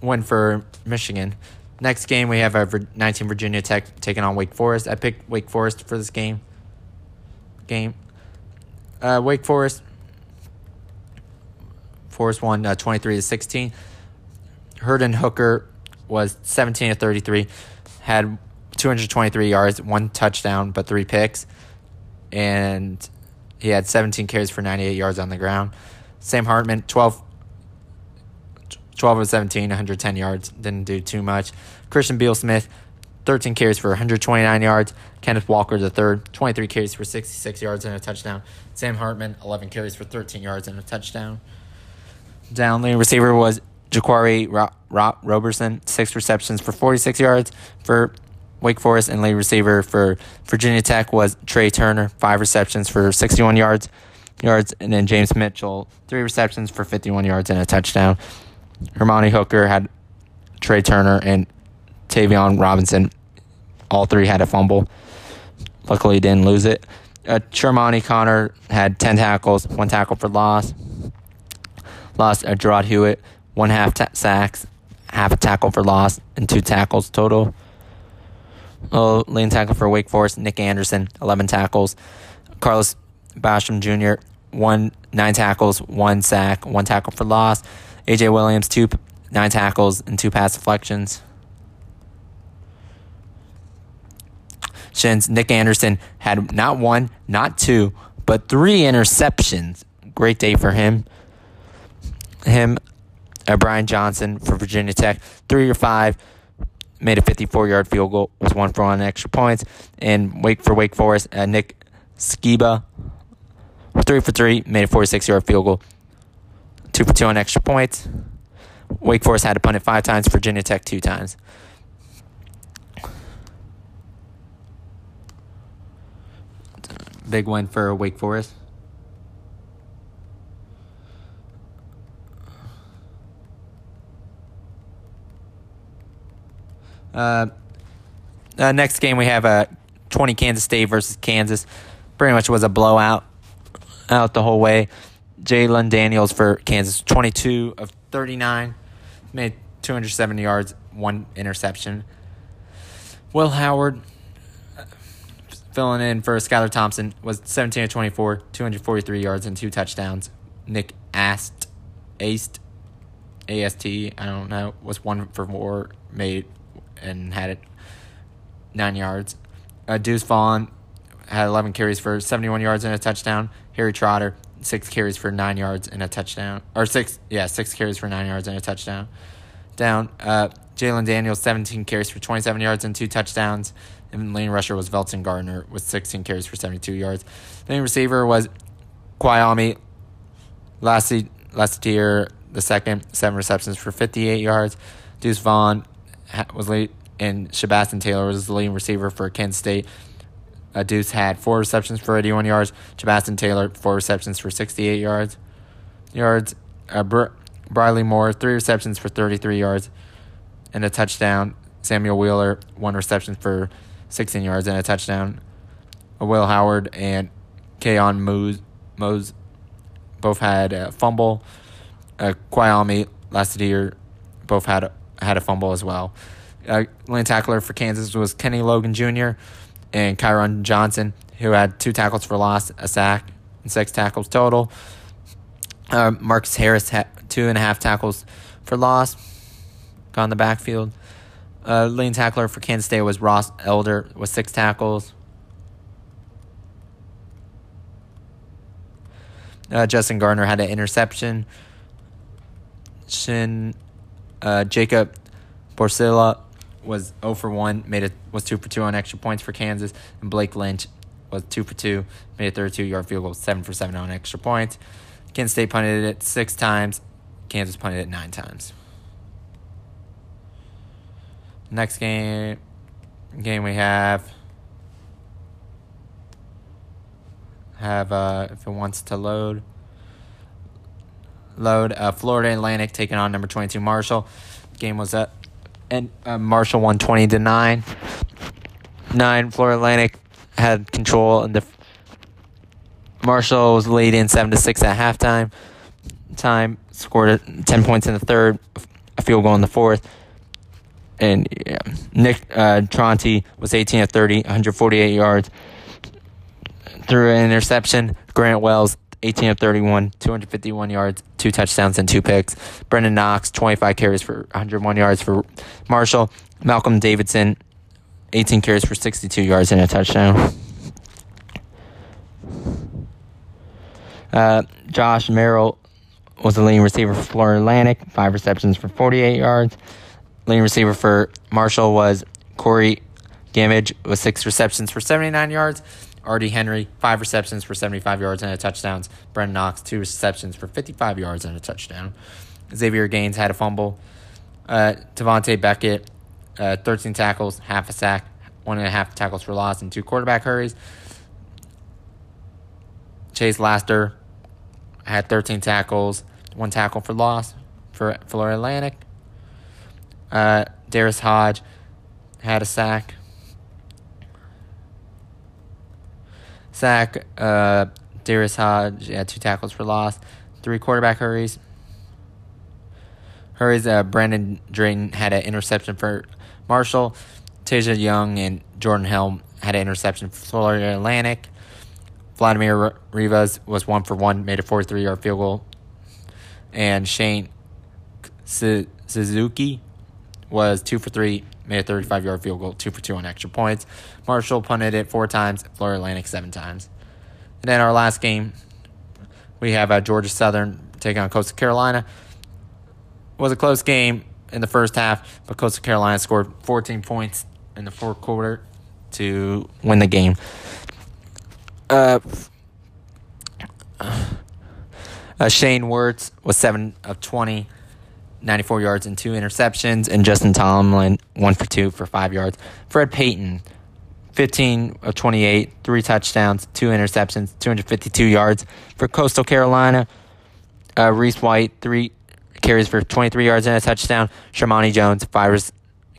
win for Michigan. Next game, we have a 19 Virginia Tech taking on Wake Forest. I picked Wake Forest for this game. Game. Uh, Wake Forest. Forest won uh, 23 to 16. Hendon Hooker was 17 to 33, had 223 yards, one touchdown, but three picks, and he had 17 carries for 98 yards on the ground. Sam Hartman, 12, 12 of 17, 110 yards, didn't do too much. Christian Beal Smith, 13 carries for 129 yards. Kenneth Walker, the third, 23 carries for 66 yards and a touchdown. Sam Hartman, 11 carries for 13 yards and a touchdown. Down lane receiver was Jaquarii Ro- Ro- Roberson, six receptions for 46 yards for Wake Forest, and lead receiver for Virginia Tech was Trey Turner, five receptions for 61 yards. yards, and then James Mitchell, three receptions for 51 yards and a touchdown. Hendon Hooker had Trey Turner and Tayvion Robinson. All three had a fumble. Luckily, didn't lose it. Uh, Chamarri Conner had 10 tackles, one tackle for loss. Lost uh, Jarrod Hewitt, one half ta- sacks, half a tackle for loss, and two tackles total. Oh, lane tackle for Wake Forest, Nick Andersen, 11 tackles. Carlos Basham Jr., one nine tackles, one sack, one tackle for loss. AJ Williams, two nine tackles and two pass deflections. Shins Nick Andersen had not one, not two, but three interceptions. Great day for him. Him, uh, Brian Johnson for Virginia Tech, three or five, made a 54 yard field goal, was one for one extra points. And Wake for Wake Forest, uh, Nick Sciba, three for three, made a 46 yard field goal, two for two on extra points. Wake Forest had to punt it five times, Virginia Tech two times. Big win for Wake Forest. Uh, uh, next game we have uh, 20 Kansas State versus Kansas. Pretty much was a blowout out the whole way. Jalon Daniels for Kansas, 22 of 39, made 270 yards, one interception. Will Howard filling in for Skylar Thompson was 17 of 24, 243 yards and two touchdowns. Nick Ast, Ast, AST, I don't know, was one for four, made and had it nine yards. Uh, Deuce Vaughn had 11 carries for 71 yards and a touchdown. Harry Trotter, six carries for nine yards and a touchdown. Or six, yeah, six carries for nine yards and a touchdown. Down, uh, Jalon Daniels, 17 carries for 27 yards and two touchdowns. And lane rusher was Velton Gardner with 16 carries for 72 yards. The main receiver was Kwamie Lassiter, the second, seven receptions for 58 yards. Deuce Vaughn was late, and Chabastin Taylor was the leading receiver for Kent State. Uh, Deuce had four receptions for 81 yards. Chabastin Taylor, four receptions for 68 yards. Yards. Uh, Br- Briley Moore, three receptions for 33 yards and a touchdown. Samuel Wheeler, one reception for 16 yards and a touchdown. Uh, Will Howard and Kayon Mose, both had a fumble. Uh, Kwamie Lassiter both had had a fumble as well. Uh, lane tackler for Kansas was Kenny Logan Jr. and Kyron Johnson, who had two tackles for loss, a sack, and six tackles total. Uh, Marcus Harris had two and a half tackles for loss. Got in the backfield. Uh, lane tackler for Kansas State was Ross Elder with six tackles. Uh, Justin Garner had an interception. Shin, uh, Jacob Borcila was 0 for 1, made it was 2 for 2 on extra points for Kansas, and Blake Lynch was 2 for 2, made a 32 yard field goal, 7 for 7 on extra points. Kansas State punted it six times, Kansas punted it nine times. Next game game we have have uh, if it wants to load load uh, Florida Atlantic taking on number 22 Marshall. Game was up and uh, Marshall won 20 to 9. 9 Florida Atlantic had control and the Marshall was leading 7 to 6 at halftime. Time scored 10 points in the third, a field goal in the fourth. And yeah, Nick uh, Tronti was 18 of 30, 148 yards. Through an interception, Grant Wells 18 of 31, 251 yards, two touchdowns, and two picks. Brenden Knox, 25 carries for 101 yards for Marshall. Malcolm Davidson, 18 carries for 62 yards and a touchdown. Uh, Josh Merrill was the leading receiver for Florida Atlantic, five receptions for 48 yards. Leading receiver for Marshall was Corey Gammage with six receptions for 79 yards. R.D. Henry, five receptions for 75 yards and a touchdown. Brenden Knox, two receptions for 55 yards and a touchdown. Xavier Gaines had a fumble. Uh, Devontae Beckett, uh, 13 tackles, half a sack, one and a half tackles for loss, and two quarterback hurries. Chase Laster, had 13 tackles, one tackle for loss for Florida Atlantic. Uh, Darius Hodge had a sack. Sack. Uh, Darius Hodge had two tackles for loss, three quarterback hurries. Hurries. Uh, Brandon Drayton had an interception for Marshall. Taja Young and Jordan Helm had an interception for Florida Atlantic. Vladimir Rivas was one for one, made a 43 yard field goal. And Shane Ciucci was two for three, made a 35 yard field goal, two for two on extra points. Marshall punted it four times, Florida Atlantic seven times. And then our last game, we have uh, Georgia Southern taking on Coastal Carolina. It was a close game in the first half, but Coastal Carolina scored 14 points in the fourth quarter to win the game. Uh, uh, Shane Werts was 7 of 20, 94 yards and two interceptions, and Justin Tomlin, 1 for 2 for 5 yards. Fred Payton, 15 of 28, three touchdowns, two interceptions, 252 yards for Coastal Carolina. Uh, Reese White, three carries for 23 yards and a touchdown. Shermari Jones, five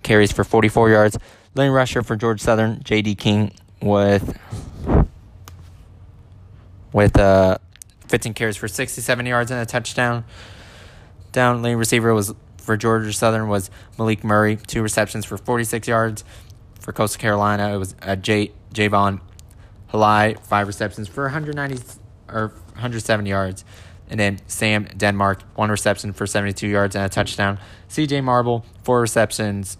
carries for 44 yards. Lane rusher for George Southern, J.D. King, with with uh, 15 carries for 67 yards and a touchdown. Down receiver was for Georgia Southern was Malik Murray, two receptions for 46 yards. For Coastal Carolina, it was uh, J Jaivon Heiligh, five receptions for 190 or 107 yards. And then Sam Denmark, one reception for 72 yards and a touchdown. CJ Marable, four receptions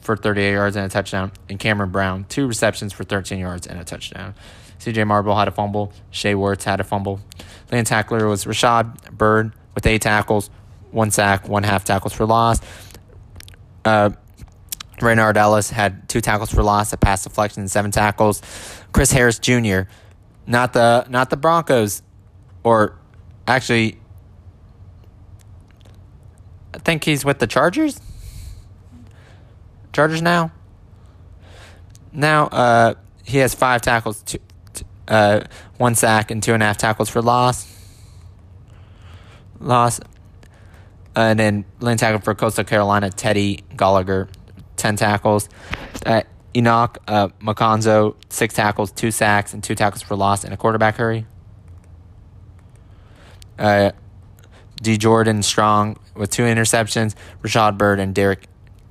for 38 yards and a touchdown. And Cameron Brown, two receptions for 13 yards and a touchdown. CJ Marable had a fumble. Shai Werts had a fumble. Land tackler was Rashad Bird with eight tackles, one sack, one half tackles for loss. Uh, Reynard Ellis had two tackles for loss, a pass deflection, and seven tackles. Chris Harris Jr., not the not the Broncos, or actually, I think he's with the Chargers. Chargers now. Now, uh, he has five tackles, two, uh, one sack, and two and a half tackles for loss. Loss. And then lane tackle for Coastal Carolina, Teddy Gallagher, 10 tackles. Uh, Enoch uh, Maconzo, six tackles, two sacks, and two tackles for loss, and a quarterback hurry. Uh, D'Jordan Strong with two interceptions. Rashad Bird and Derek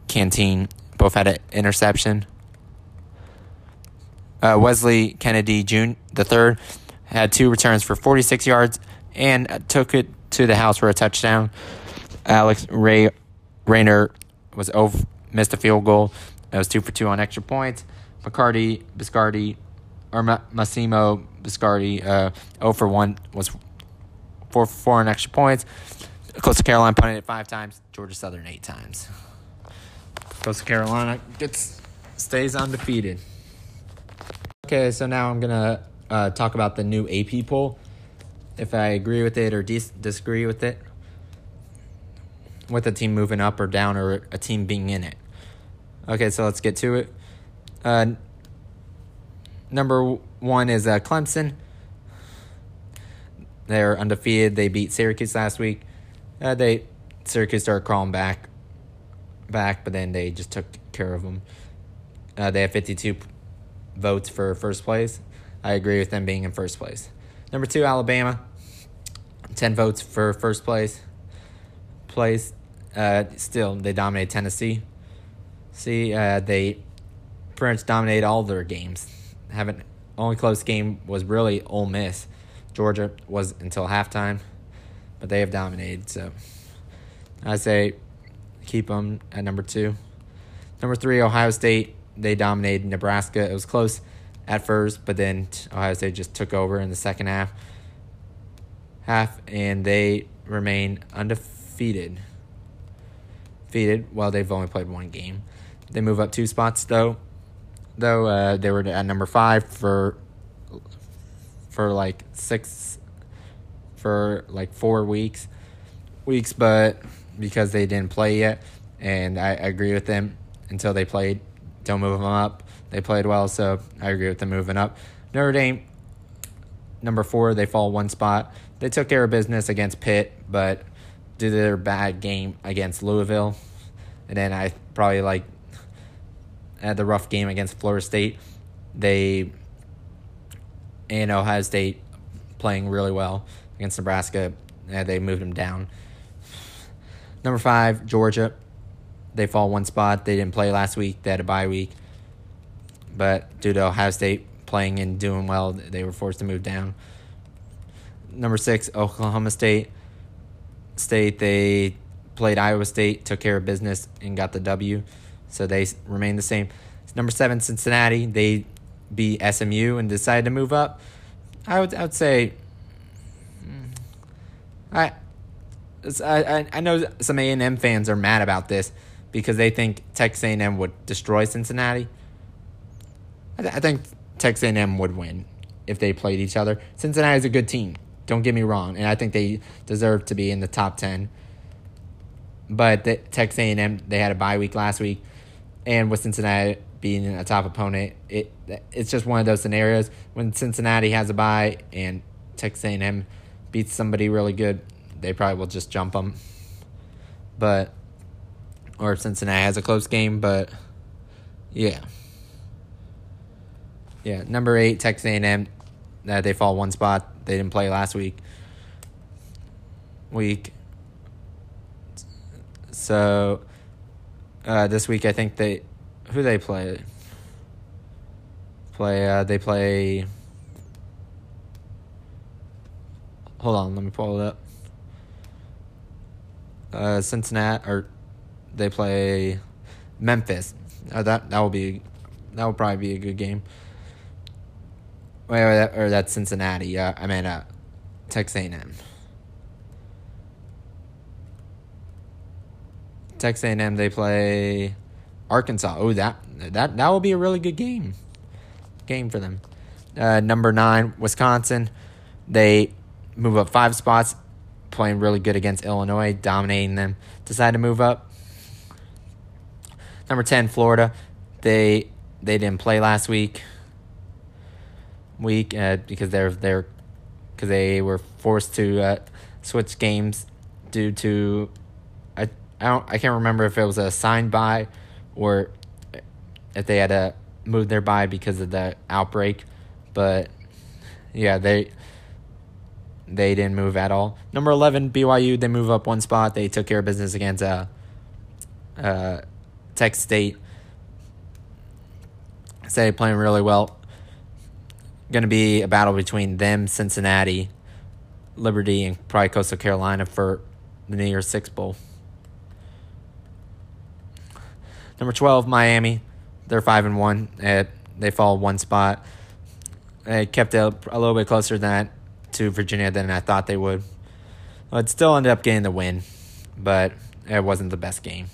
Canteen both had an interception. Uh, Wesley Kennedy June the third had two returns for 46 yards and took it to the house for a touchdown. Alex Ray Raynor was over, missed a field goal. It was two for two on extra points. McCarty Biscardi or Massimo Biscardi uh, 0 for 1 was 4 for 4 on extra points. Coastal Carolina punted it five times. Georgia Southern eight times. Coastal Carolina gets stays undefeated. Okay, so now I'm gonna uh, talk about the new AP poll. If I agree with it or dis- disagree with it, with a team moving up or down or a team being in it. Okay, so let's get to it. Uh, number one is uh, Clemson. They're undefeated. They beat Syracuse last week. Uh, they Syracuse started crawling back, back, but then they just took care of them. Uh, they have 52 votes for first place. I agree with them being in first place. Number two, Alabama. 10 votes for first place. Place. Uh, still, they dominate Tennessee. See, uh, they pretty much dominate all their games. Haven't only close game was really Ole Miss. Georgia was until halftime, but they have dominated. So I say keep them at number two. Number three, Ohio State they dominated Nebraska. It was close at first, but then Ohio State just took over in the second half. Half and they remain undefeated. Defeated. Well, they've only played one game. They move up two spots though. Though uh, they were at number five for for like six for like four weeks weeks, but because they didn't play yet, and I, I agree with them until they played don't move them up. They played well, so I agree with them moving up. Notre Dame, number four, they fall one spot. they took care of business against Pitt, but due to their bad game against Louisville, and then I probably like had the rough game against Florida State, they and Ohio State playing really well against Nebraska. And they moved them down. Number five, Georgia. They fall one spot. They didn't play last week. They had a bye week. But due to Ohio State playing and doing well, they were forced to move down. Number six, Oklahoma State. State, they played Iowa State, took care of business, and got the W. So they remain the same. Number seven, Cincinnati. They beat SMU and decided to move up. I would I would say hmm, I I I know some A and M fans are mad about this because they think Texas A and M would destroy Cincinnati. I, th- I think Texas A and M would win if they played each other. Cincinnati is a good team. Don't get me wrong, and I think they deserve to be in the top ten. But the, Texas A and M they had a bye week last week, and with Cincinnati being a top opponent, it it's just one of those scenarios when Cincinnati has a bye and Texas A and M beats somebody really good, they probably will just jump them. But or Cincinnati has a close game, but yeah, yeah. Number eight, Texas A and M, uh, they fall one spot. They didn't play last week. Week. So uh, this week, I think they who they play. Play. Uh, they play. Hold on, let me pull it up. Uh, Cincinnati or they play Memphis. Uh, that that will be that will probably be a good game. Wait, or, that, or that's Cincinnati. Yeah, I mean uh, Texas A&M. Texas A&M they play Arkansas. Oh, that that that will be a really good game. Game for them. Uh, number nine, Wisconsin. They move up five spots, playing really good against Illinois, dominating them. Decide to move up. Number ten, Florida. They they didn't play last week. Week uh, because they're they're because they were forced to uh, switch games due to I I don't I can't remember if it was a signed by or if they had to move their bye because of the outbreak. But yeah, they they didn't move at all. Number eleven, BYU. They move up one spot. They took care of business against uh, uh, Texas State. Say playing really well. Going to be a battle between them, Cincinnati, Liberty, and probably Coastal Carolina for the New Year's Six Bowl. Number twelve, Miami. They're five and one. Uh, they fall one spot. They kept it a little bit closer than that to Virginia than I thought they would. It still ended up getting the win, but it wasn't the best game.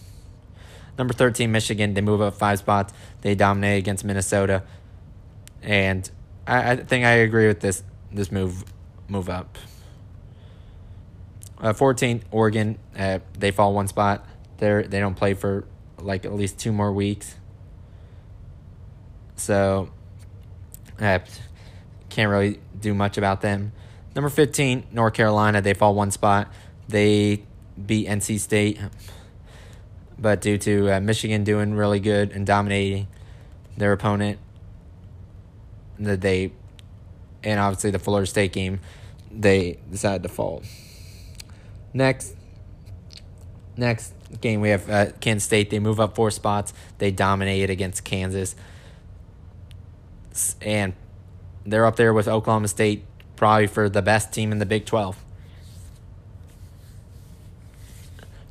Number 13, Michigan. They move up five spots. They dominate against Minnesota. And I, I think I agree with this this move move up. Uh, 14, Oregon. Uh, they fall one spot. They they don't play for like at least two more weeks. So I can't really do much about them. Number 15, North Carolina. They fall one spot. They beat NC State. But due to uh, Michigan doing really good and dominating their opponent, that they, and obviously the Florida State game, they decided to fall. Next, next game we have uh, Kansas State. They move up four spots. They dominated against Kansas and they're up there with Oklahoma State, probably for the best team in the Big 12.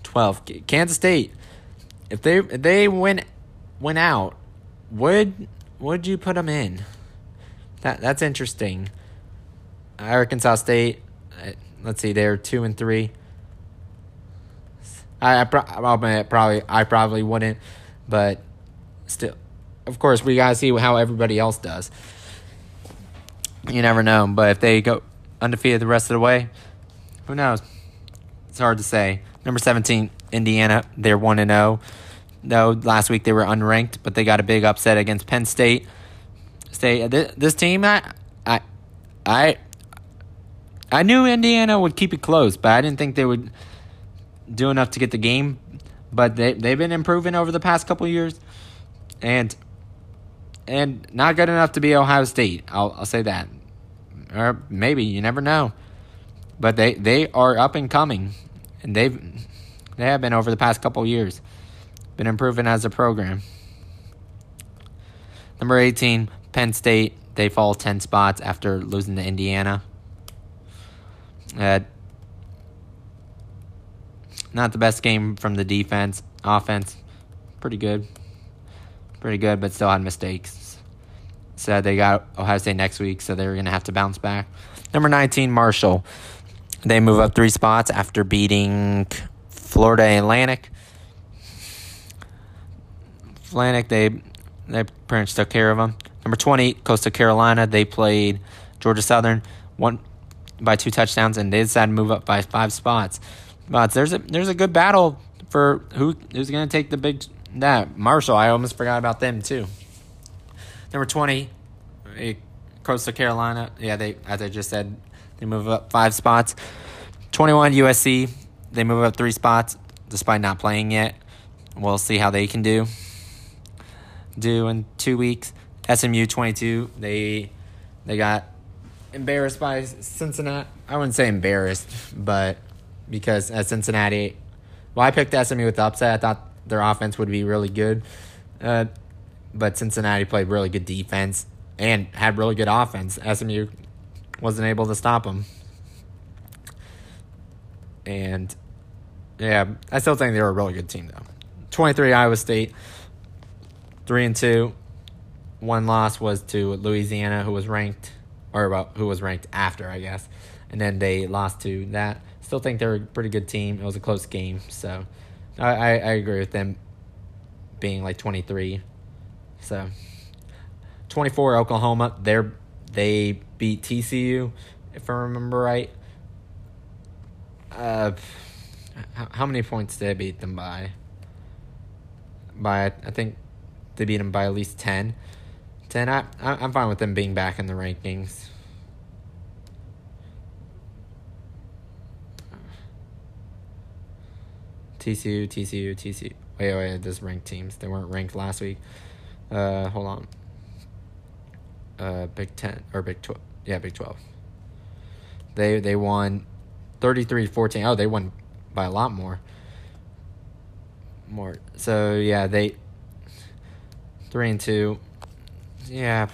12. Kansas State, if they if they went went out, would would you put them in? That that's interesting. Arkansas State, let's see, they're two and three. I, I probably I probably wouldn't, but still, of course, we gotta see how everybody else does. You never know, but if they go undefeated the rest of the way, who knows? It's hard to say. Number seventeen, Indiana. They're one and zero. Oh. No, last week they were unranked, but they got a big upset against Penn State. State uh, this, this team, I, I, I, I knew Indiana would keep it close, but I didn't think they would do enough to get the game. But they they've been improving over the past couple years, and and not good enough to be Ohio State. I'll I'll say that, or maybe you never know. But they they are up and coming, and they've they have been over the past couple years, been improving as a program. Number eighteen, Penn State. They fall ten spots after losing to Indiana. Uh, not the best game from the defense. Offense, pretty good. Pretty good, but still had mistakes. Said they got Ohio State next week, so they're going to have to bounce back. Number 19, Marshall. They move up three spots after beating Florida Atlantic. Atlantic, they they pretty much took care of them. Number 20, Coastal Carolina. They played Georgia Southern. One by two touchdowns, and they decided to move up by five spots. But there's a there's a good battle for who who's going to take the big that Marshall. I almost forgot about them too. Number twenty, eh, Coastal Carolina. Yeah, they as I just said, they move up five spots. Twenty one USC. They move up three spots despite not playing yet. We'll see how they can do. Do in two weeks. SMU twenty two. They they got embarrassed by Cincinnati. I wouldn't say embarrassed, but because at Cincinnati, well, I picked SMU with the upset. I thought their offense would be really good, uh, but Cincinnati played really good defense and had really good offense. SMU wasn't able to stop them, and yeah, I still think they were a really good team though. Twenty three Iowa State, three and two. One loss was to Louisiana, who was ranked or who was ranked after, I guess. And then they lost to that. Still think they're a pretty good team. It was a close game, so I, I, I agree with them being like twenty three. So twenty four Oklahoma. They're they beat TCU, if I remember right. Uh, how, how many points did they beat them by? By I think they beat them by at least ten. 10. I, I'm fine with them being back in the rankings. TCU, TCU, TCU. Wait, wait, just ranked teams. They weren't ranked last week. Uh, hold on. Uh, Big Ten or Big Twelve. Yeah, Big Twelve. They they won 33-14. Oh, they won by a lot more. More. So yeah, they three and two yeah,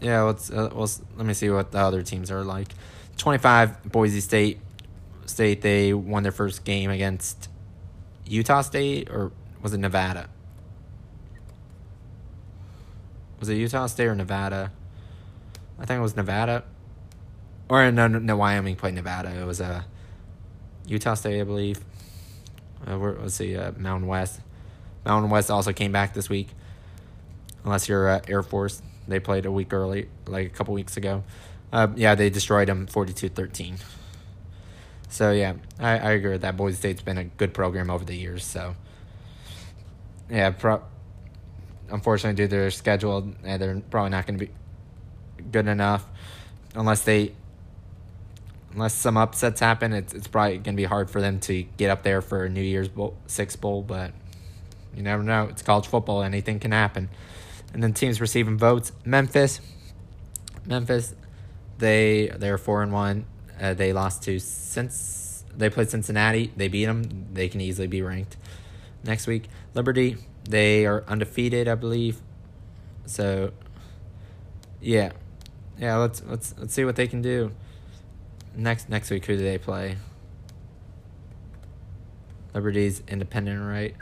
yeah. Let's uh, let's let me see what the other teams are like. Twenty five Boise State. State they won their first game against Utah State or was it Nevada? Was it Utah State or Nevada? I think it was Nevada. Or no, no, no Wyoming played Nevada. It was a uh, Utah State, I believe. Uh, let's see, uh, Mountain West. Mountain West also came back this week unless you're uh, Air Force. They played a week early, like a couple weeks ago. Uh, yeah, they destroyed them 42-13. So yeah, I, I agree with that. Boise State's been a good program over the years. So yeah, pro- unfortunately due to their schedule, yeah, they're probably not going to be good enough unless they unless some upsets happen. It's it's probably going to be hard for them to get up there for a New Year's bowl, Six Bowl, but you never know. It's college football; anything can happen and then teams receiving votes. Memphis, Memphis, they they're four and one. Uh, they lost to since they played Cincinnati. They beat them. They can easily be ranked next week. Liberty, they are undefeated, I believe. So, yeah, yeah. Let's let's let's see what they can do. Next next week, who do they play? Liberty's independent, right?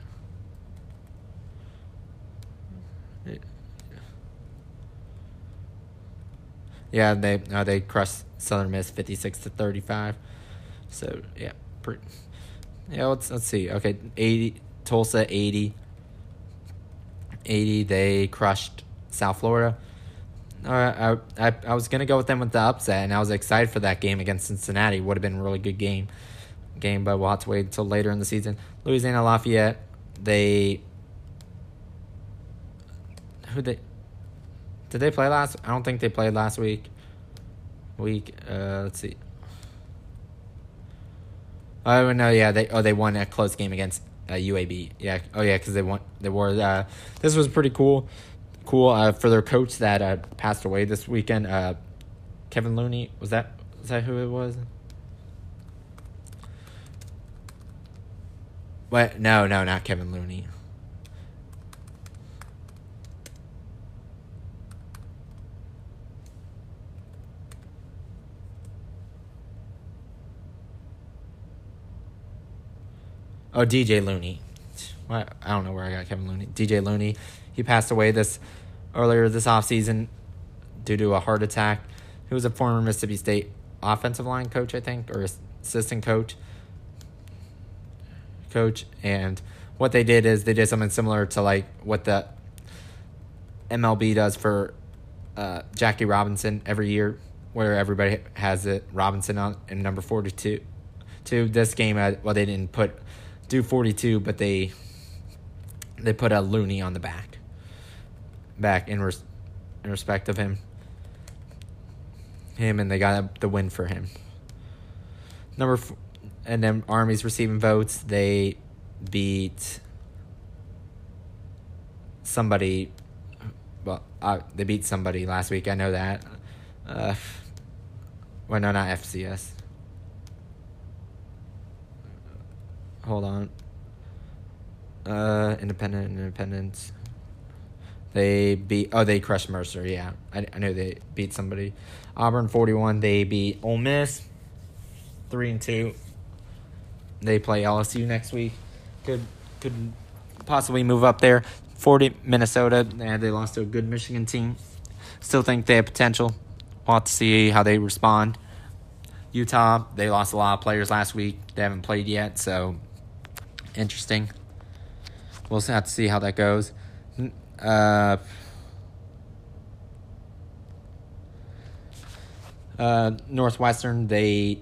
Yeah, they uh, they crushed Southern Miss fifty six to thirty five. So yeah, pretty, yeah. Let's let's see. Okay, eighty Tulsa eighty. 80 they crushed South Florida. Uh, I, I I was gonna go with them with the upset, and I was excited for that game against Cincinnati. Would have been a really good game, game, but we'll have to wait until later in the season. Louisiana Lafayette, they who they did they play last? I don't think they played last week. week. Uh, let's see. Oh no, yeah, they oh they won a close game against uh, UAB. Yeah, oh yeah, because they won. They were. Uh, this was pretty cool. Cool uh, for their coach that uh, passed away this weekend. Uh, Kevin Looney was that? Was that who it was? What? No, no, not Kevin Looney. Oh, DJ Looney. I don't know where I got Kevin Looney. DJ Looney. He passed away this earlier this offseason due to a heart attack. He was a former Mississippi State offensive line coach, I think, or assistant coach. Coach, and what they did is they did something similar to like what the MLB does for uh, Jackie Robinson every year, where everybody has it Robinson on in number forty two. To this game, uh, well, they didn't put do 42, but they they put a Looney on the back. Back in, res, in respect of him. Him and they got the win for him. Number and then Army's receiving votes. They beat somebody. Well, uh, they beat somebody last week. I know that. Uh, well, no, not FCS. Hold on. Uh, Independent, Independence. They beat. Oh, they crushed Mercer. Yeah, I, I knew they beat somebody. Auburn forty one. They beat Ole Miss. Three and two. They play LSU next week. Could could possibly move up there. Forty Minnesota. And they lost to a good Michigan team. Still think they have potential. We'll have to see how they respond. Utah. They lost a lot of players last week. They haven't played yet, so interesting. We'll have to see how that goes. Uh, uh, Northwestern, they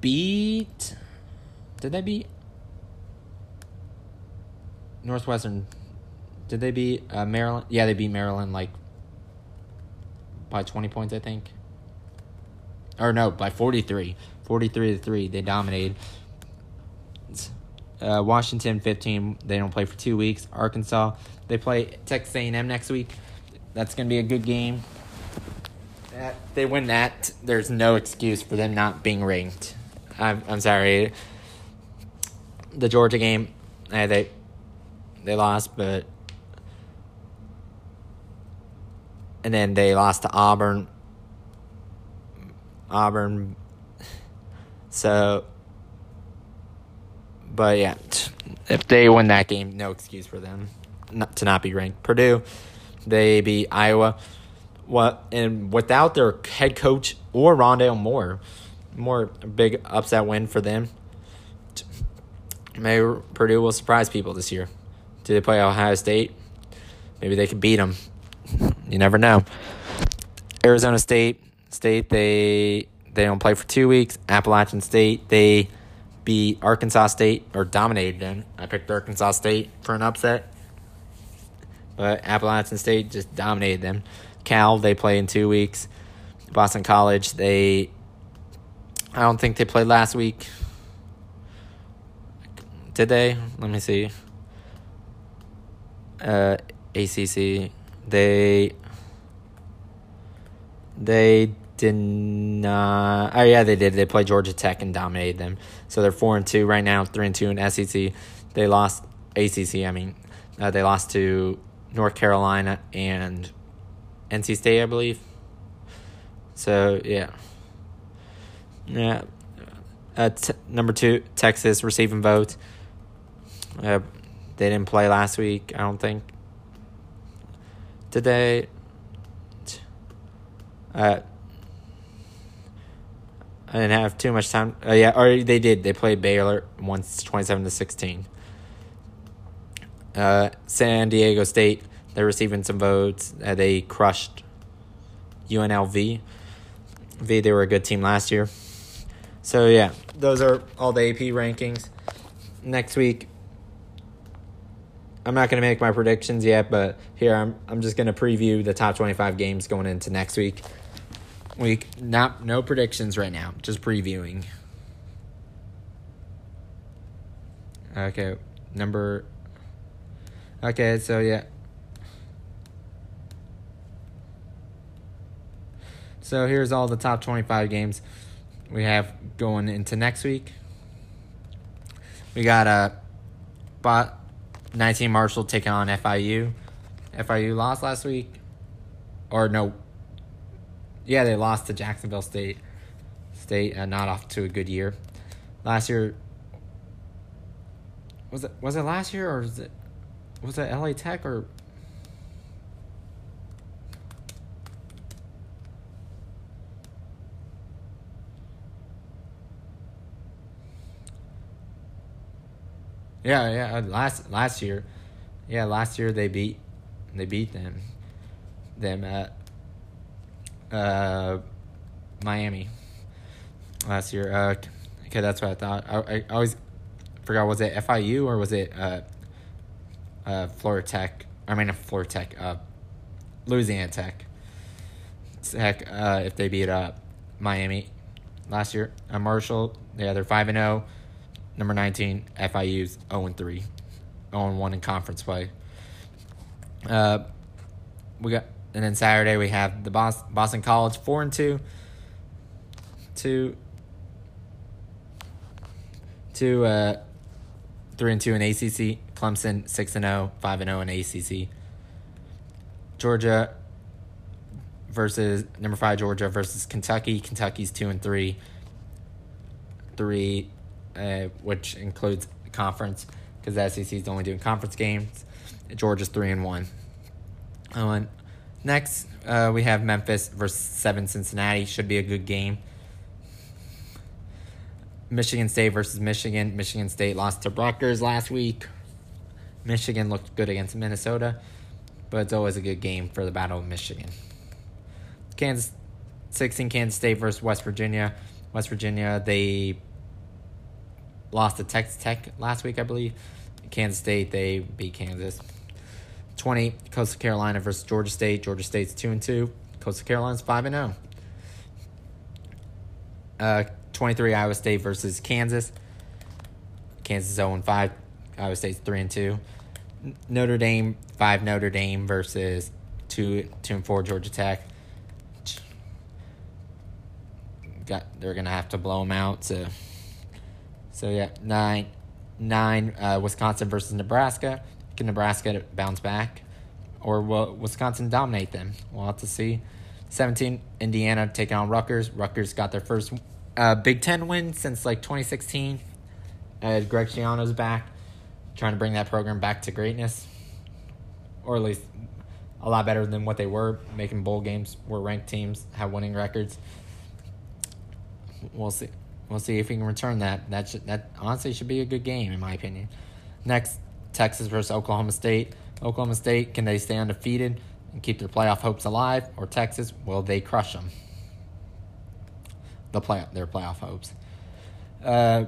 beat. Did they beat? Northwestern. Did they beat uh, Maryland? Yeah, they beat Maryland like by 20 points, I think. Or no, by 43. 43 to 3. They dominated. Uh, Washington 15. They don't play for two weeks. Arkansas they play Texas A&M next week. That's gonna be a good game. That, they win that. There's no excuse for them not being ranked. I'm I'm sorry. The Georgia game, uh, they they lost, but and then they lost to Auburn. Auburn. So but yeah, if they win that game, no excuse for them not, to not be ranked. Purdue, they beat Iowa. What and without their head coach or Rondale Moore, more big upset win for them. Maybe Purdue will surprise people this year. Do they play Ohio State? Maybe they could beat them. You never know. Arizona State, State they they don't play for two weeks. Appalachian State they beat Arkansas State or dominated them. I picked Arkansas State for an upset, but Appalachian State just dominated them. Cal they play in two weeks. Boston College they I don't think they played last week. Did they? Let me see. Uh, ACC they they did not. Oh yeah, they did. They played Georgia Tech and dominated them. So they're four and two right now, three and two in SEC. They lost ACC. I mean, uh, they lost to North Carolina and NC State, I believe. So yeah, yeah. Uh, t- number two, Texas receiving votes. Uh, they didn't play last week. I don't think. Did they? Uh, I didn't have too much time. Uh, yeah, or they did. They played Baylor once, twenty-seven to sixteen. Uh, San Diego State, they're receiving some votes. Uh, they crushed UNLV. V, they were a good team last year. So yeah, those are all the AP rankings. Next week, I'm not going to make my predictions yet, but here I'm I'm just going to preview the top 25 games going into next week. Week. Not no predictions right now. Just previewing. Okay, number. Okay, so yeah. So here's all the top 25 games we have going into next week. We got a uh, 19 Marshall taking on FIU. FIU lost last week. Or no. Yeah, they lost to Jacksonville State. State uh, not off to a good year. Last year was it was it last year or was it was it LA Tech or Yeah, yeah. Uh, last last year, yeah, last year they beat they beat them them at uh, Miami last year. Uh, okay, that's what I thought. I, I always forgot was it FIU or was it uh, uh, Florida Tech? I mean, Florida Tech, uh, Louisiana Tech. Tech, uh, if they beat uh, Miami last year, uh, Marshall, yeah, they're five and zero. Oh. Number nineteen, FIU's zero and three, zero oh and one in conference play. Uh, we got, and then Saturday we have the Boston, College four and two. Two. Two. Uh, three and two in ACC. Clemson six and 0, 5 and zero in ACC. Georgia versus number five Georgia versus Kentucky. Kentucky's two and three. Three, uh, which includes conference because the SEC is only doing conference games. Georgia's three and one. Uh, next, uh, we have Memphis versus seven Cincinnati. Should be a good game. Michigan State versus Michigan. Michigan State lost to Rutgers last week. Michigan looked good against Minnesota, but it's always a good game for the Battle of Michigan. Kansas 16 Kansas State versus West Virginia. West Virginia, they lost to Texas Tech last week, I believe. Kansas State, they beat Kansas. 20 Coastal Carolina versus Georgia State. Georgia State's 2 and 2. Coastal Carolina's 5 and 0. Uh, 23 Iowa State versus Kansas. Kansas 0 and 5. Iowa State's 3 and 2. Notre Dame 5 Notre Dame versus 2 2 and 4 Georgia Tech. Got they're going to have to blow them out so so yeah, 9 9 uh, Wisconsin versus Nebraska. Can Nebraska bounce back or will Wisconsin dominate them? We'll have to see. 17 Indiana taking on Rutgers. Rutgers got their first uh, Big Ten win since like 2016. Uh, Greg Schiano's back, trying to bring that program back to greatness, or at least a lot better than what they were, making bowl games, were ranked teams, have winning records. We'll see. We'll see if we can return that. That should, that honestly should be a good game in my opinion. Next, Texas versus Oklahoma State. Oklahoma State can they stay undefeated and keep their playoff hopes alive, or Texas will they crush them? the play their playoff hopes. Uh,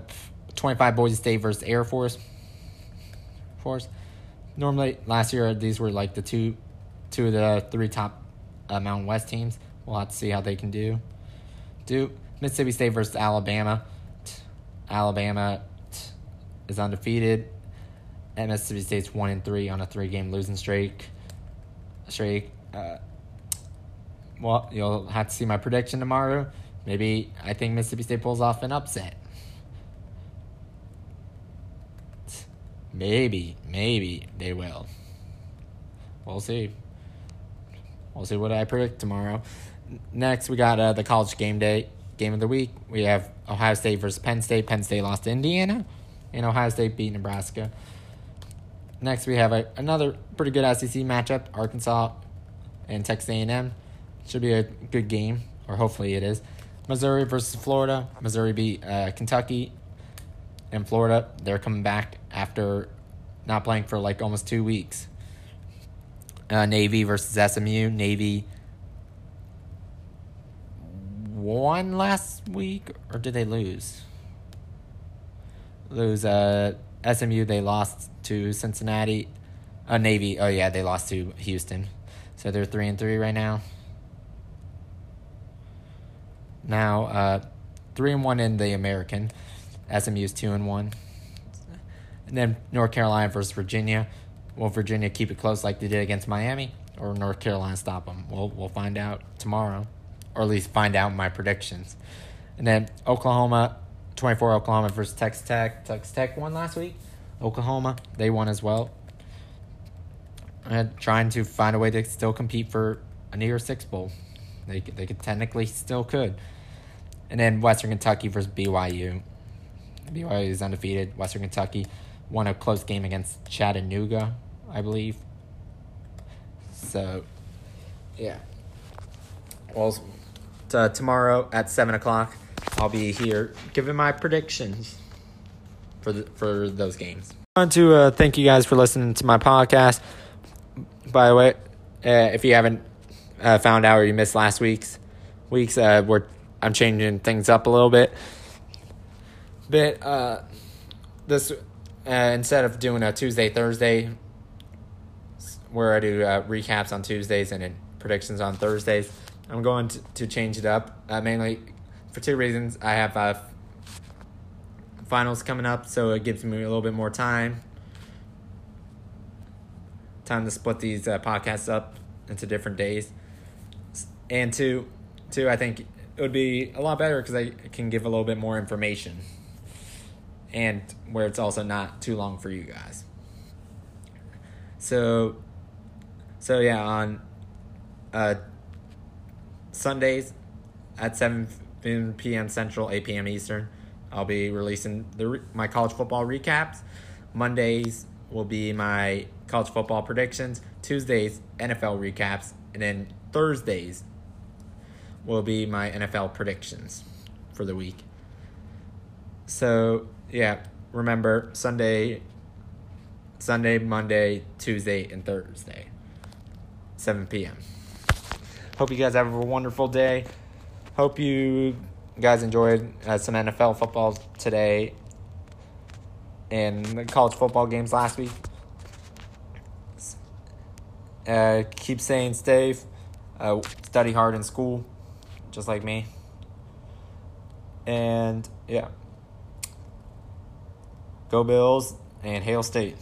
25 Boise State versus Air Force. Force. Normally, last year these were like the two, two of the three top uh, Mountain West teams. We'll have to see how they can do. Do Mississippi State versus Alabama. Alabama is undefeated. Mississippi State's one and three on a three game losing streak. Streak. Uh, well, you'll have to see my prediction tomorrow. Maybe I think Mississippi State pulls off an upset. Maybe, maybe they will. We'll see. We'll see what I predict tomorrow. Next, we got uh, the college game day game of the week. We have Ohio State versus Penn State. Penn State lost to Indiana, and Ohio State beat Nebraska. Next, we have a, another pretty good SEC matchup: Arkansas and Texas A&M. Should be a good game, or hopefully it is. Missouri versus Florida. Missouri beat uh, Kentucky and Florida. They're coming back after not playing for like almost two weeks. Uh, Navy versus SMU. Navy won last week, or did they lose? Lose. Uh, SMU they lost to Cincinnati. Uh, Navy. Oh yeah, they lost to Houston. So they're three and three right now. now uh, three and one in the American. SMU's two and one. And then North Carolina versus Virginia. Will Virginia keep it close like they did against Miami, or North Carolina stop them? We'll we'll find out tomorrow, or at least find out my predictions. And then Oklahoma, twenty four Oklahoma versus Texas Tech. Texas Tech won last week. Oklahoma they won as well. And trying to find a way to still compete for a New Year's Six bowl. They they could technically still could. And then Western Kentucky versus BYU. BYU is undefeated. Western Kentucky won a close game against Chattanooga, I believe. So, yeah. Well, t- tomorrow at seven o'clock, I'll be here giving my predictions for the, for those games. I want to uh, thank you guys for listening to my podcast. By the way, uh, if you haven't uh, found out or you missed last week's weeks, uh, we're I'm changing things up a little bit. Bit uh, this uh, instead of doing a Tuesday Thursday, where I do uh, recaps on Tuesdays and predictions on Thursdays, I'm going to, to change it up uh, mainly for two reasons. I have uh, finals coming up, so it gives me a little bit more time. Time to split these uh, podcasts up into different days, and two, two I think it would be a lot better because I can give a little bit more information, and where it's also not too long for you guys. So, so yeah, on uh, Sundays at seven p.m. Central, eight p.m. Eastern. I'll be releasing the my college football recaps. Mondays will be my college football predictions. Tuesdays NFL recaps, and then Thursdays will be my NFL predictions for the week. So yeah, remember Sunday, Sunday, Monday, Tuesday, and Thursday, seven p.m. Hope you guys have a wonderful day. Hope you guys enjoyed uh, some NFL football today and the college football games last week. Uh, keep saying safe. Uh, study hard in school, just like me. And yeah. Go Bills and Hail State.